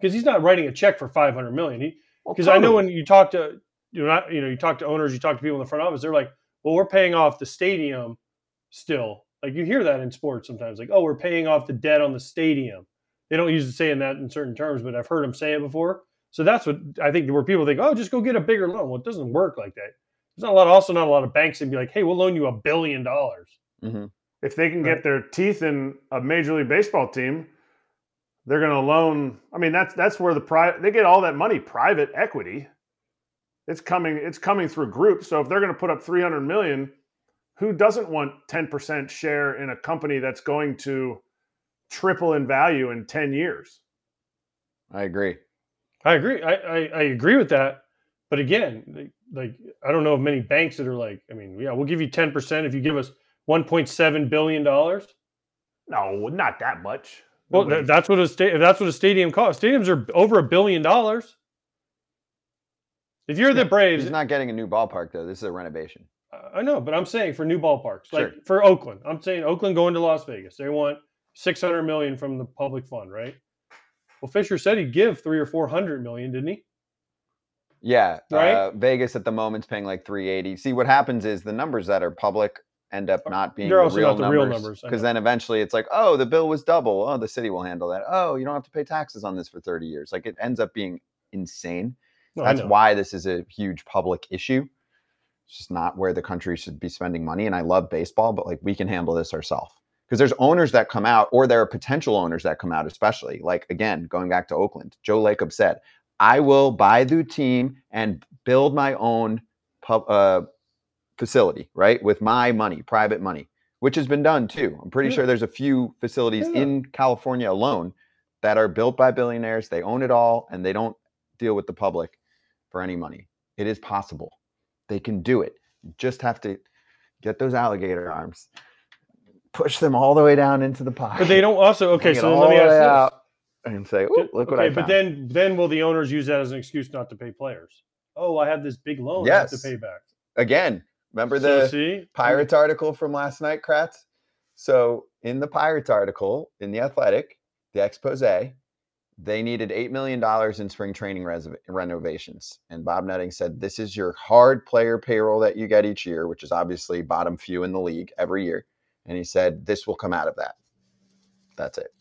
because he's not writing a check for 500 million. He because I know when you talk to you know not you know you talk to owners, you talk to people in the front office, they're like, well, we're paying off the stadium still. Like you hear that in sports sometimes, like, oh, we're paying off the debt on the stadium. They don't use the saying that in certain terms, but I've heard them say it before. So that's what I think where people think, oh, just go get a bigger loan. Well, it doesn't work like that. There's not a lot, also not a lot of banks that be like, hey, we'll loan you a billion dollars. hmm if they can Right. get their teeth in a major league baseball team, they're going to loan. I mean, that's that's where the private they get all that money, private equity. It's coming. It's coming through groups. So if they're going to put up three hundred million, who doesn't want ten percent share in a company that's going to triple in value in ten years? I agree. I agree. I, I, I agree with that. But again, like, like I don't know of many banks that are like, I mean, yeah, we'll give you 10% if you give us 1.7 billion dollars. No, not that much. Well, Nobody- th- that's what a sta- if that's what a stadium costs. Stadiums are over a billion dollars. If you're the Braves, He's not getting a new ballpark though. This is a renovation. I know, but I'm saying for new ballparks, like Sure. for Oakland, I'm saying Oakland going to Las Vegas, they want 600 million from the public fund, right? Well, Fisher said he'd give three or 400 million, didn't he? Yeah, Right? Uh, Vegas at the moment's paying like 380. See, what happens is the numbers that are public end up not being They're the also real not the real numbers numbers, because then eventually it's like, oh, the bill was double. Oh, the city will handle that. Oh, you don't have to pay taxes on this for 30 years. Like it ends up being insane. No, That's why this is a huge public issue. It's just not where the country should be spending money. And I love baseball, but like we can handle this ourselves. Because there's owners that come out, or there are potential owners that come out, especially like again, going back to Oakland. Joe Lacob said, I will buy the team and build my own pub, uh, facility, right? With my money, private money, which has been done too. I'm pretty Yeah. sure there's a few facilities Yeah. in California alone that are built by billionaires. They own it all and they don't deal with the public for any money. It is possible. They can do it. You just have to get those alligator arms, push them all the way down into the pocket. But they don't also okay. So let me ask out and say, "Ooh, look what okay, I but found." then then will the owners use that as an excuse not to pay players? Oh, I have this big loan I have to pay back. Again, remember So, the see Pirates article from last night, Kratz? So in the Pirates article in the Athletic, the expose, they needed $8 million in spring training res- renovations. And Bob Nutting said, This is your hard player payroll that you get each year, which is obviously bottom few in the league every year. And he said, This will come out of that. That's it.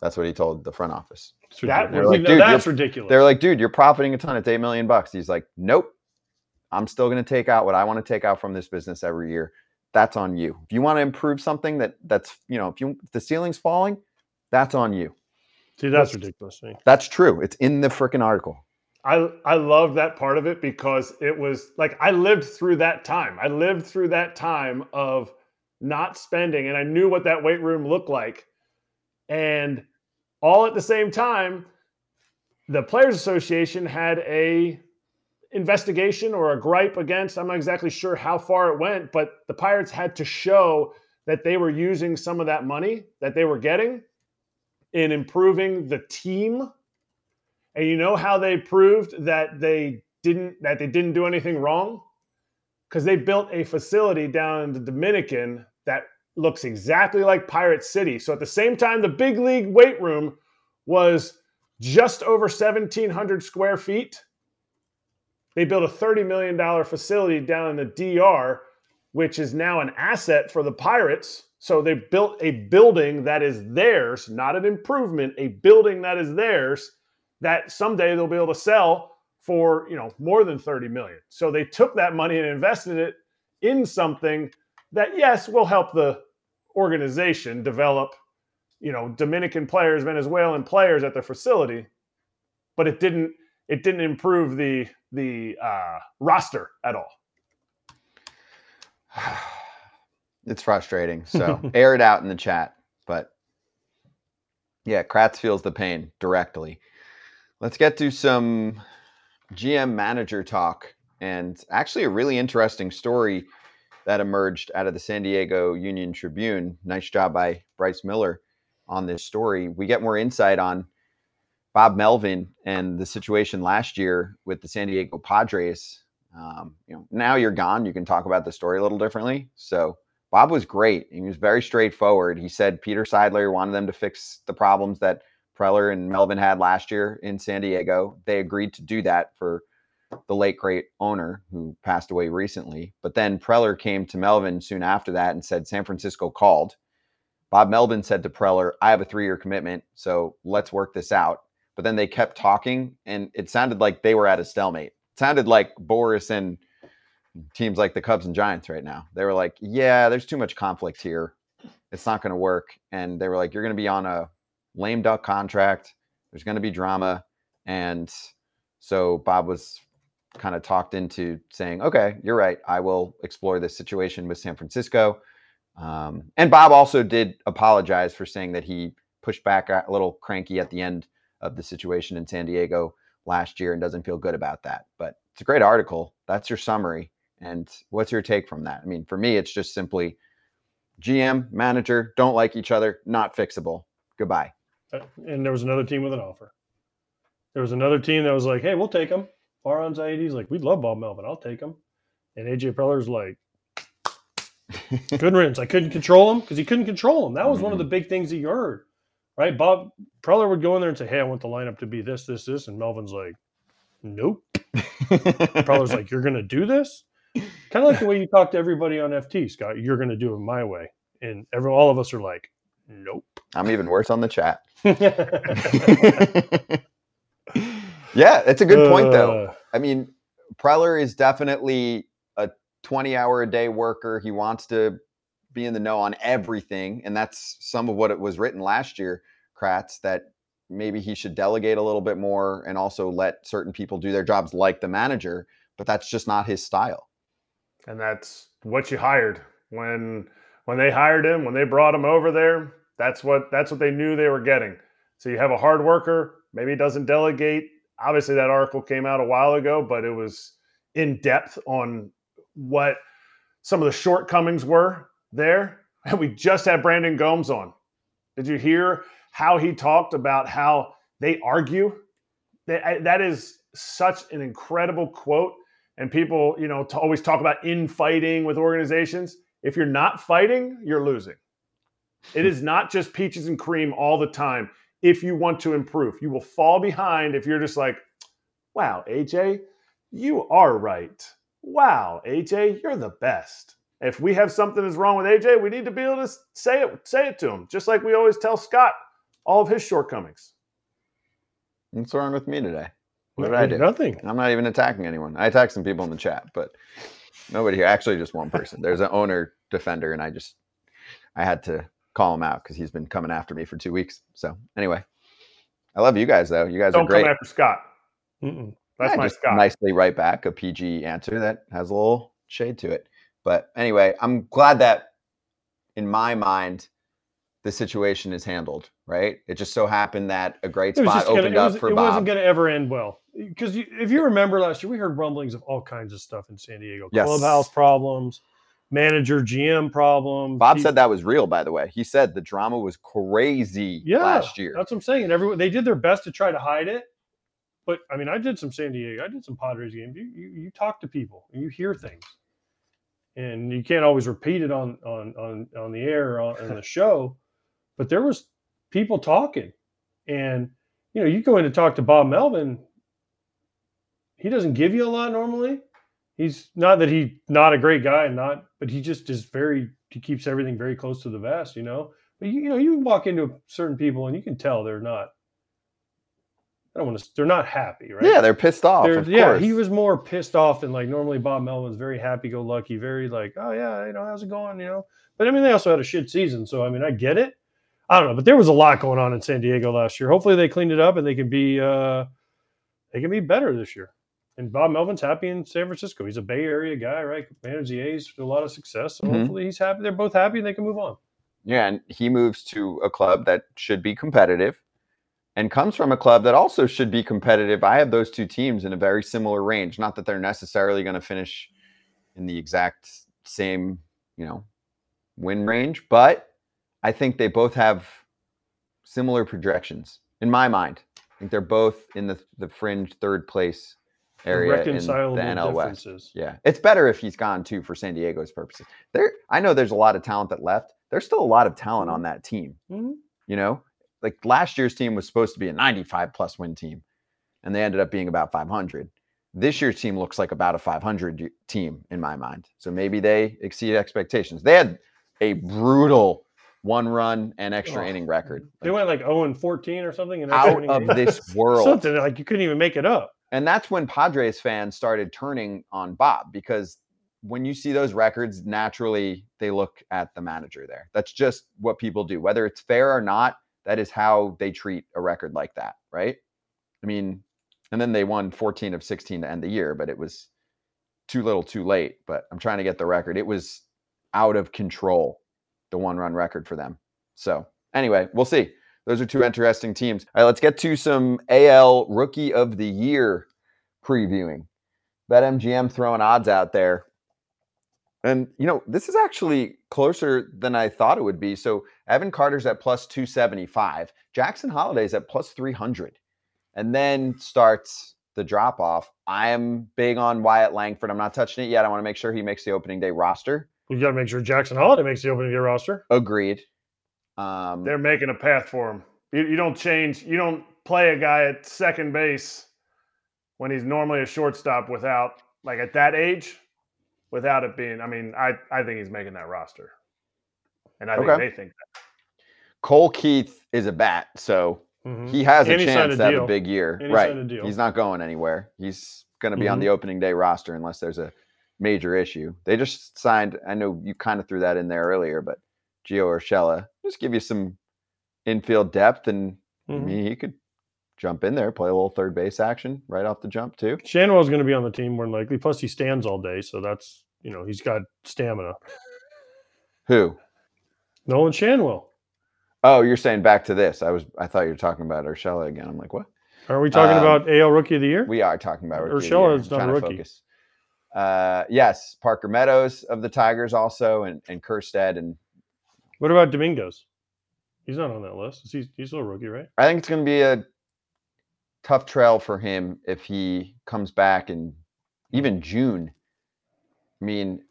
That's what he told the front office. That ridiculous. was- like, dude, that's ridiculous. They're like, dude, you're profiting a ton. It's eight million bucks. He's like, nope. I'm still going to take out what I want to take out from this business every year. That's on you. If you want to improve something that that's you know, if you if the ceiling's falling, that's on you. See, that's ridiculous. That's true. It's in the freaking article. I I love that part of it because it was like I lived through that time. I lived through that time of not spending and I knew what that weight room looked like. And all at the same time, the players association had a investigation or a gripe against I'm not exactly sure how far it went, but the Pirates had to show that they were using some of that money that they were getting in improving the team And you know how they proved that they didn't that they didn't do anything wrong? Because they built a facility down in the Dominican that looks exactly like Pirate City. So at the same time, the big league weight room was just over 1,700 square feet. They built a $30 million facility down in the DR, which is now an asset for the Pirates. So they built a building that is theirs, not an improvement, a building that is theirs that someday they'll be able to sell for, you know, more than 30 million. So they took that money and invested it in something that yes, will help the organization develop, you know, Dominican players, Venezuelan players at their facility, but it didn't it didn't improve the the uh, roster at all. It's frustrating. So air it out in the chat. But yeah, Kratz feels the pain directly. Let's get to some GM manager talk and actually a really interesting story that emerged out of the San Diego Union Tribune. Nice job by Bryce Miller on this story. We get more insight on Bob Melvin and the situation last year with the San Diego Padres. Um, you know, now you're gone. You can talk about the story a little differently. So Bob was great. He was very straightforward. He said Peter Seidler wanted them to fix the problems that Preller and Melvin had last year in San Diego. They agreed to do that for the late great owner who passed away recently. But then Preller came to Melvin soon after that and said San Francisco called. Bob Melvin said to Preller, I have a three year commitment, so let's work this out. But then they kept talking, and it sounded like they were at a stalemate. It sounded like Boris and teams like the Cubs and Giants right now. They were like, yeah, there's too much conflict here. It's not going to work. And they were like, you're going to be on a lame duck contract. There's going to be drama. And so Bob was kind of talked into saying, okay, you're right. I will explore this situation with San Francisco. Um, and Bob also did apologize for saying that he pushed back a little cranky at the end of the situation in San Diego last year and doesn't feel good about that. But it's a great article. That's your summary. And what's your take from that? I mean, for me, it's just simply GM, manager, don't like each other, not fixable. Goodbye. Uh, and there was another team with an offer. There was another team that was like, "Hey, we'll take him." Farhan Zaidi's like, "We'd love Bob Melvin. I'll take him." And AJ Preller's like, "Good riddance. I couldn't control him because he couldn't control him. That was one of the big things he heard, right? Bob Preller would go in there and say, "Hey, I want the lineup to be this, this, this," and Melvin's like, "Nope." Preller's like, "You're gonna do this?" Kind of like the way you talk to everybody on FT, Scott. You're gonna do it my way, and every all of us are like, "Nope." I'm even worse on the chat. yeah, it's a good point, though. Uh, I mean, Preller is definitely a 20 hour a day worker. He wants to be in the know on everything. And that's some of what it was written last year, Kratz, that maybe he should delegate a little bit more and also let certain people do their jobs like the manager. But that's just not his style. And that's what you hired when when they hired him, when they brought him over there. That's what that's what they knew they were getting. So you have a hard worker, maybe he doesn't delegate. Obviously, that article came out a while ago, but it was in depth on what some of the shortcomings were there. And we just had Brandon Gomes on. Did you hear how he talked about how they argue? That, that is such an incredible quote. And people, you know, to always talk about infighting with organizations. If you're not fighting, you're losing. It is not just peaches and cream all the time. If you want to improve, you will fall behind if you're just like, wow, AJ, you are right. Wow, AJ, you're the best. If we have something that's wrong with AJ, we need to be able to say it, say it to him, just like we always tell Scott all of his shortcomings. What's wrong with me today? What did I do? Nothing. I'm not even attacking anyone. I attacked some people in the chat, but nobody here. Actually, just one person. There's an owner defender, and I just I had to call him out because he's been coming after me for two weeks. So anyway, I love you guys though. You guys Don't are great. come after Scott. Mm-mm. That's Yeah, my Scott. Nicely write back a PG answer that has a little shade to it. But anyway, I'm glad that in my mind the situation is handled. Right? It just so happened that a great spot gonna, opened it, up was, for it Bob. wasn't going to ever end well because if you remember last year, we heard rumblings of all kinds of stuff in San Diego, Yes. clubhouse problems, manager GM problems. Bob He- said that was real, by the way. He said the drama was crazy yeah, last year. That's what I'm saying. And everyone they did their best to try to hide it, But I mean, I did some San Diego, I did some Padres games. You you, you talk to people and you hear things, and you can't always repeat it on on on on the air or on, in the show. But there was people talking, and you know, you go in to talk to Bob Melvin. He doesn't give you a lot normally. He's not that he's not a great guy, not, but he just is very. He keeps everything very close to the vest, you know. But you, you know, you walk into certain people and you can tell they're not. I don't want to. They're not happy, right? Yeah, they're pissed off. They're- of yeah, course. he was more pissed off than like normally. Bob Melvin's very happy-go-lucky, very like, oh yeah, you know, how's it going, you know. But I mean, they also had a shit season, so I mean, I get it. I don't know, but there was a lot going on in San Diego last year. Hopefully, they cleaned it up and they can be uh they can be better this year. And Bob Melvin's happy in San Francisco. He's a Bay Area guy, right? Managed the A's with a lot of success. So Mhm. hopefully, he's happy. They're both happy and they can move on. Yeah, and he moves to a club that should be competitive and comes from a club that also should be competitive. I have those two teams in a very similar range. Not that they're necessarily going to finish in the exact same, you know, win range, but I think they both have similar projections in my mind. I think they're both in the the fringe third place area in the NL West. Yeah, it's better if he's gone too for San Diego's purposes. There, I know there's a lot of talent that left. There's still a lot of talent on that team. Mhm. You know, like last year's team was supposed to be a 95 plus win team, and they ended up being about 500. This year's team looks like about a 500 team in my mind. So maybe they exceed expectations. They had a brutal one run and extra Oh, inning record. They went like 0 and 14 or something. in out of this world. Something like you couldn't even make it up. And that's when Padres fans started turning on Bob because when you see those records, naturally they look at the manager there. That's just what people do. Whether it's fair or not, that is how they treat a record like that, right? I mean, and then they won 14 of 16 to end the year, but it was too little too late. But I'm trying to get the record. It was out of control, the one run record for them. So, anyway, we'll see. Those are two interesting teams. All right, let's get to some AL Rookie of the Year previewing. BetMGM throwing odds out there. And, you know, this is actually closer than I thought it would be. So, Evan Carter's at plus 275, Jackson Holliday's at plus 300. And then starts the drop off. I am big on Wyatt Langford. I'm not touching it yet. I want to make sure he makes the opening day roster. You got to make sure Jackson Holliday makes the opening day roster. Agreed. Um, They're making a path for him. You, you don't change. You don't play a guy at second base when he's normally a shortstop without, like at that age, without it being. I mean, I I think he's making that roster, and I think Okay. they think that. Colt Keith is a bat, so Mhm. he has a And he signed chance a to have a big year. And right. signed deal. He's not going anywhere. He's going to be on Mhm. the opening day roster unless there's a major issue. They just signed, I know you kind of threw that in there earlier, but Gio Urshela, just give you some infield depth and I Mhm. mean, he could jump in there, play a little third base action right off the jump too. Schanuel's going to be on the team more than likely. Plus, he stands all day, so that's you know he's got stamina. Who? Nolan Schanuel. Oh, you're saying back to this. I was I thought you were talking about Urshela again. I'm like, what? Are we talking Um, about AL Rookie of the Year? We are talking about rookie Urshela is not a rookie. Uh, yes, Parker Meadows of the Tigers also, and and Kjerstad, and what about Dominguez? He's not on that list. Is he, he's still a rookie, right? I think it's going to be a tough trail for him if he comes back in even June. I mean,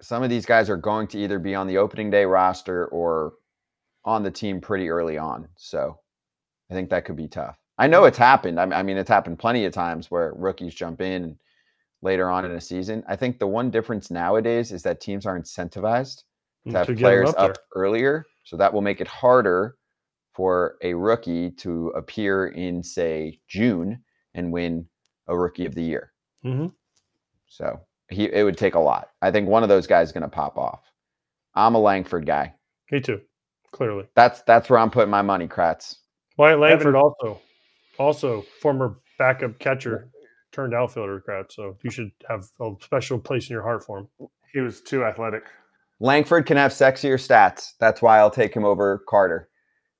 some of these guys are going to either be on the opening day roster or on the team pretty early on. So I think that could be tough. I know it's happened. I mean, it's happened plenty of times where rookies jump in later on in a season. I think the one difference nowadays is that teams are incentivized to have get him players up up, earlier. So that will make it harder for a rookie to appear in, say, June and win a rookie of the year. Mhm. So he it would take a lot. I think one of those guys is going to pop off. I'm a Langford guy. Me too. Clearly, That's that's where I'm putting my money, Kratz. Wyatt Langford Evan- also, also former backup catcher, turned outfielder. Crowd. So you should have a special place in your heart for him. He was too athletic. Langford can have sexier stats. That's why I'll take him over Carter.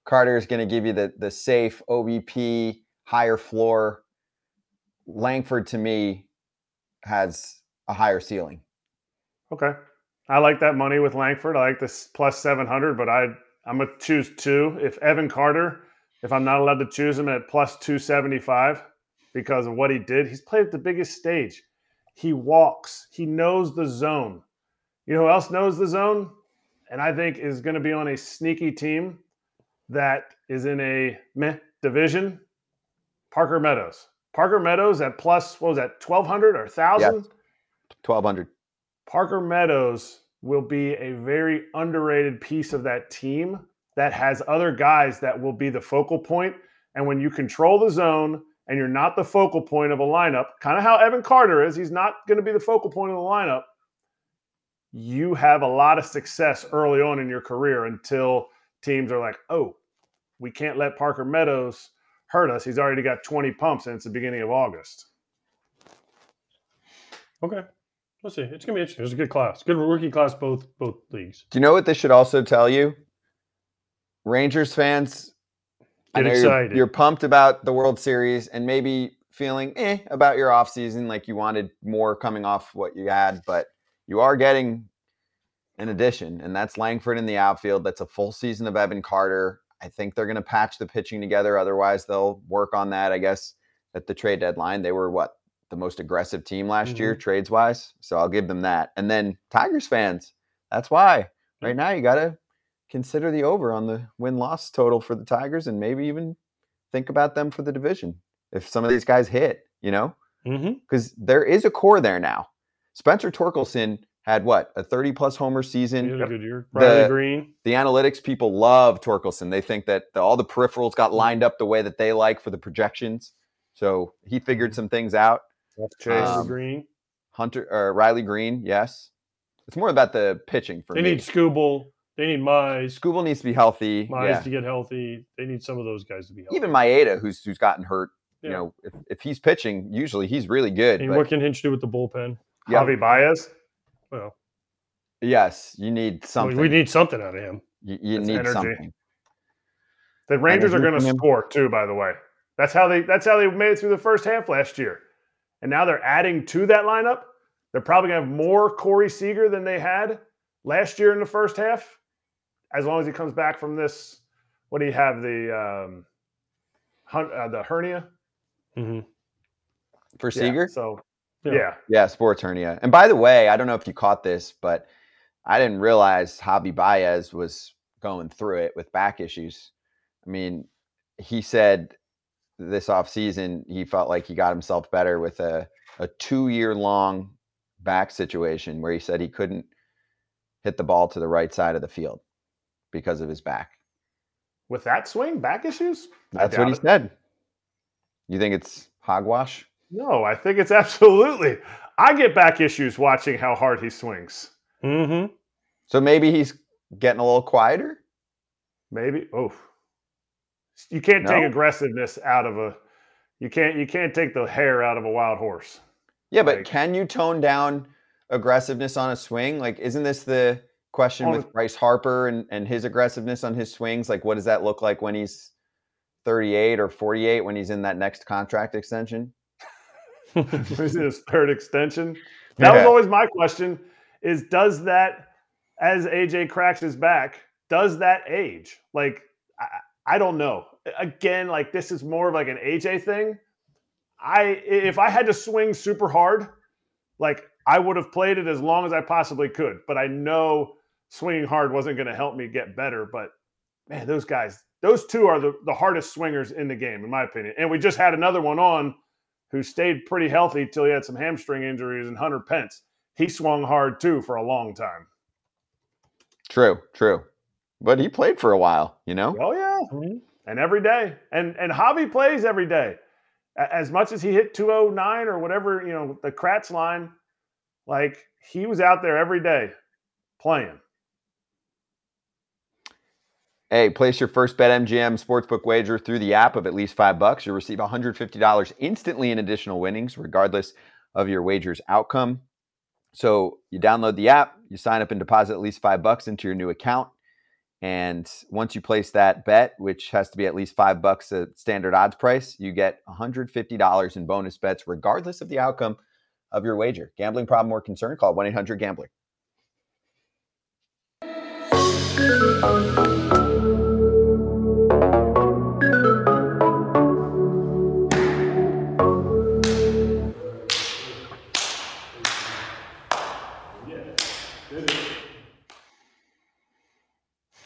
Carter is going to give you the the safe OBP, higher floor. Langford to me has a higher ceiling. Okay. I like that money with Langford. I like this plus 700, but I, I'm going to choose two. If Evan Carter, if I'm not allowed to choose him at plus 275, because of what he did. He's played at the biggest stage. He walks. He knows the zone. You know who else knows the zone? And I think is going to be on a sneaky team that is in a meh division. Parker Meadows. Parker Meadows at plus, what was that, 1,200 or 1,000? 1200. Parker Meadows will be a very underrated piece of that team that has other guys that will be the focal point. And when you control the zone and you're not the focal point of a lineup, kind of how Evan Carter is, he's not going to be the focal point of the lineup. You have a lot of success early on in your career until teams are like, oh, we can't let Parker Meadows hurt us. He's already got 20 pumps and it's the beginning of August. Okay. Let's see. It's gonna be interesting. It's a good class. Good rookie class, both both leagues. Do you know what this should also tell you? Rangers fans, I Get know you're, excited. you're pumped about the World Series and maybe feeling eh about your offseason, like you wanted more coming off what you had, but you are getting an addition, and that's Langford in the outfield. That's a full season of Evan Carter. I think they're going to patch the pitching together. Otherwise, they'll work on that. I guess at the trade deadline, they were what the most aggressive team last year, trades wise. So I'll give them that. And then Tigers fans, that's why right now you got to consider the over on the win loss total for the Tigers, and maybe even think about them for the division if some of these guys hit. You know, Mm-hmm. because there is a core there now. Spencer Torkelson had what a 30 plus homer He season had a good year. The- Riley Greene. the analytics people love Torkelson. They think that the, all the peripherals got lined up the way that they like for the projections. So he figured some things out. Chase. Um, Greene. Hunter or Riley Greene, yes. It's more about the pitching for They me. need Skubal. They need Mize. Skubal needs to be healthy. Mize yeah. to get healthy. They need some of those guys to be healthy. Even Maeda, who's who's gotten hurt. You know, if, if he's pitching, usually he's really good. And but what can Hinch do with the bullpen? Yeah, Javi Baez. Well, yes, you need something. we need something out of him. you, you need energy. something. The Rangers are going to score too. By the way, that's how they that's how they made it through the first half last year, and now they're adding to that lineup. They're probably going to have more Corey Seager than they had last year in the first half, as long as he comes back from this. What do you have the um, uh, the hernia Mm-hmm. For Yeah, Seager? So Yeah. yeah. Yeah, sports hernia. And by the way, I don't know if you caught this, but I didn't realize Javi Baez was going through it with back issues. I mean, he said this offseason he felt like he got himself better with a, a two year long back situation where he said he couldn't hit the ball to the right side of the field because of his back. with that swing, back issues. That's what he it. said. You think it's hogwash? No, I think it's absolutely. I get back issues watching how hard he swings. hmm So maybe he's getting a little quieter? Maybe. Oh, you can't take aggressiveness out of a. You can't. You can't take the hair out of a wild horse. Yeah, but Like- can you tone down aggressiveness on a swing? Like, isn't this the question with Bryce Harper and, and his aggressiveness on his swings? Like, what does that look like when he's 38 or 48 when he's in that next contract extension? In his third extension. That was always my question: Is does that, as AJ cracks his back, does that age? Like, I, I don't know. Again, like this is more of like an AJ thing. I if I had to swing super hard, like I would have played it as long as I possibly could. But I know swinging hard wasn't going to help me get better. But man, those guys, those two are the, the hardest swingers in the game, in my opinion. And we just had another one on who stayed pretty healthy till he had some hamstring injuries and Hunter Pence. He swung hard too for a long time. True, true. But he played for a while, you know? Oh yeah. Mhm. And every day. And and Javi plays every day. As much as he hit 209 or whatever, you know, the Kratz line, like he was out there every day playing. Hey, place your first BetMGM sportsbook wager through the app of at least five bucks. You'll receive $150 instantly in additional winnings, regardless of your wager's outcome. So you download the app, you sign up and deposit at least five bucks into your new account. And once you place that bet, which has to be at least five bucks at standard odds price, you get $150 in bonus bets, regardless of the outcome of your wager. Gambling problem or concern? Call 1 800 Gambler.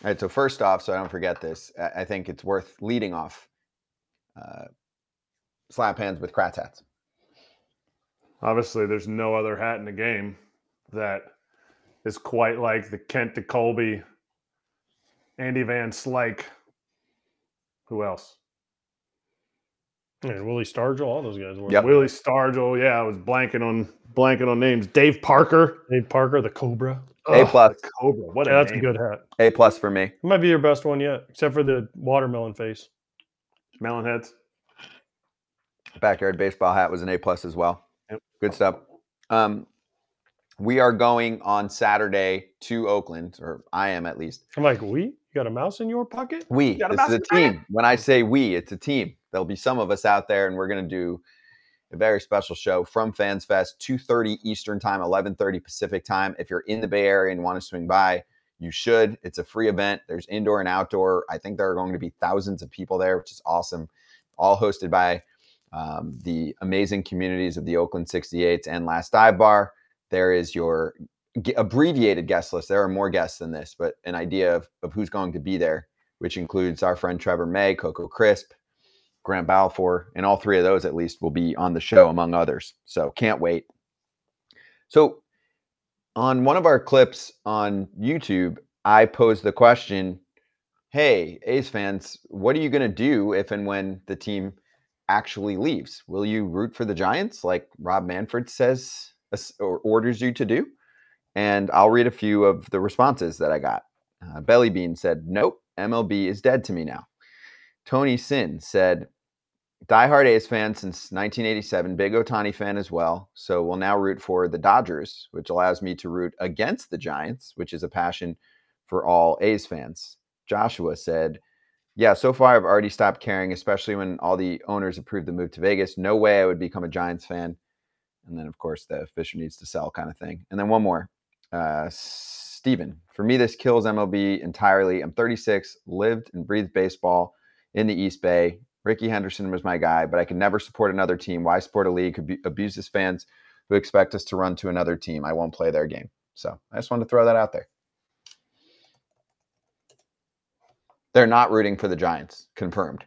Right. So first off, so I don't forget this, I I think it's worth leading off. Uh, slap hands with Kratz hats. Obviously, there's no other hat in the game that is quite like the Kent Tekulve, Andy Van Slyke. Who else? And Willie Stargell, all those guys were. Yep. Willie Stargell. Yeah, I was blanking on blanking on names. Dave Parker. Dave Parker, the Cobra. A plus. the Cobra. What a Yeah, that's a good hat. A plus for me. It might be your best one yet, except for the watermelon face. Melon heads. Backyard baseball hat was an A plus as well. Yep. Good stuff. Um, we are going on Saturday to Oakland, or I am at least. I'm like, we? You got a mouse in your pocket? We. got a This is a mouse in team. When I say we, it's a team. There'll be some of us out there, and we're going to do a very special show from Fans Fest, 2.30 Eastern Time, 11.30 Pacific Time. If you're in the Bay Area and want to swing by, you should. It's a free event. There's indoor and outdoor. I think there are going to be thousands of people there, which is awesome. All hosted by um, the amazing communities of the Oakland 68s and Last Dive Bar. There is your g- abbreviated guest list. There are more guests than this, but an idea of, of who's going to be there, which includes our friend Trevor May, Coco Crisp, Grant Balfour, and all three of those at least will be on the show, among others. So can't wait. So on one of our clips on YouTube, I posed the question Hey, A's fans, what are you going to do if and when the team actually leaves? Will you root for the Giants like Rob Manfred says or orders you to do? And I'll read a few of the responses that I got. Uh, Belly Bean said, Nope, MLB is dead to me now. Tony Sin said, Diehard A's fan since 1987, big Ohtani fan as well. So we'll now root for the Dodgers, which allows me to root against the Giants, which is a passion for all A's fans. Joshua said, Yeah, so far I've already stopped caring, especially when all the owners approved the move to Vegas. No way I would become a Giants fan. And then, of course, the Fisher needs to sell kind of thing. And then one more. Uh, Steven, for me, this kills MLB entirely. I'm 36, lived and breathed baseball in the East Bay. Rickey Henderson was my guy, but I could never support another team. Why support a league who abu- abuses fans who expect us to run to another team? I won't play their game. So I just wanted to throw that out there. They're not rooting for the Giants. Confirmed.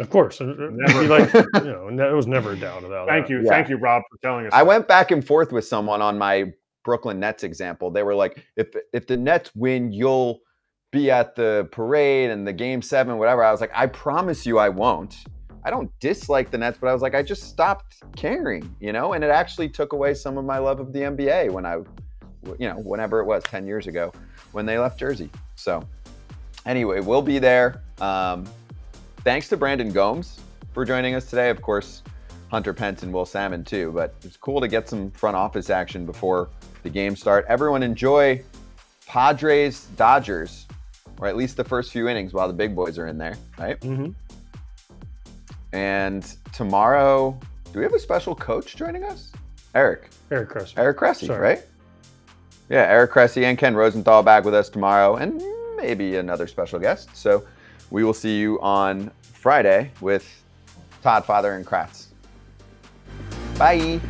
Of course. Never. like, you know, it was never a doubt about Thank that. you, Yeah. thank you, Rob, for telling us. I that. went back and forth with someone on my Brooklyn Nets example. They were like, if if the Nets win, you'll be at the parade and the game seven, whatever. I was like, I promise you I won't. I don't dislike the Nets, but I was like, I just stopped caring, you know, and it actually took away some of my love of the NBA when I, you know, whenever it was 10 years ago when they left Jersey. So, anyway, we'll be there. Um, thanks to Brandon Gomes for joining us today. Of course, Hunter Pence and Will Sammon too. But it's cool to get some front office action before the game start. Everyone enjoy Padres Dodgers, or at least the first few innings while the big boys are in there, right? hmm And tomorrow, do we have a special coach joining us? Eric, Eric Cressey. Eric Cressey, Sorry. right? Yeah, Eric Cressey and Ken Rosenthal back with us tomorrow, and maybe another special guest. So we will see you on Friday with Todd Father and Kratz. Bye.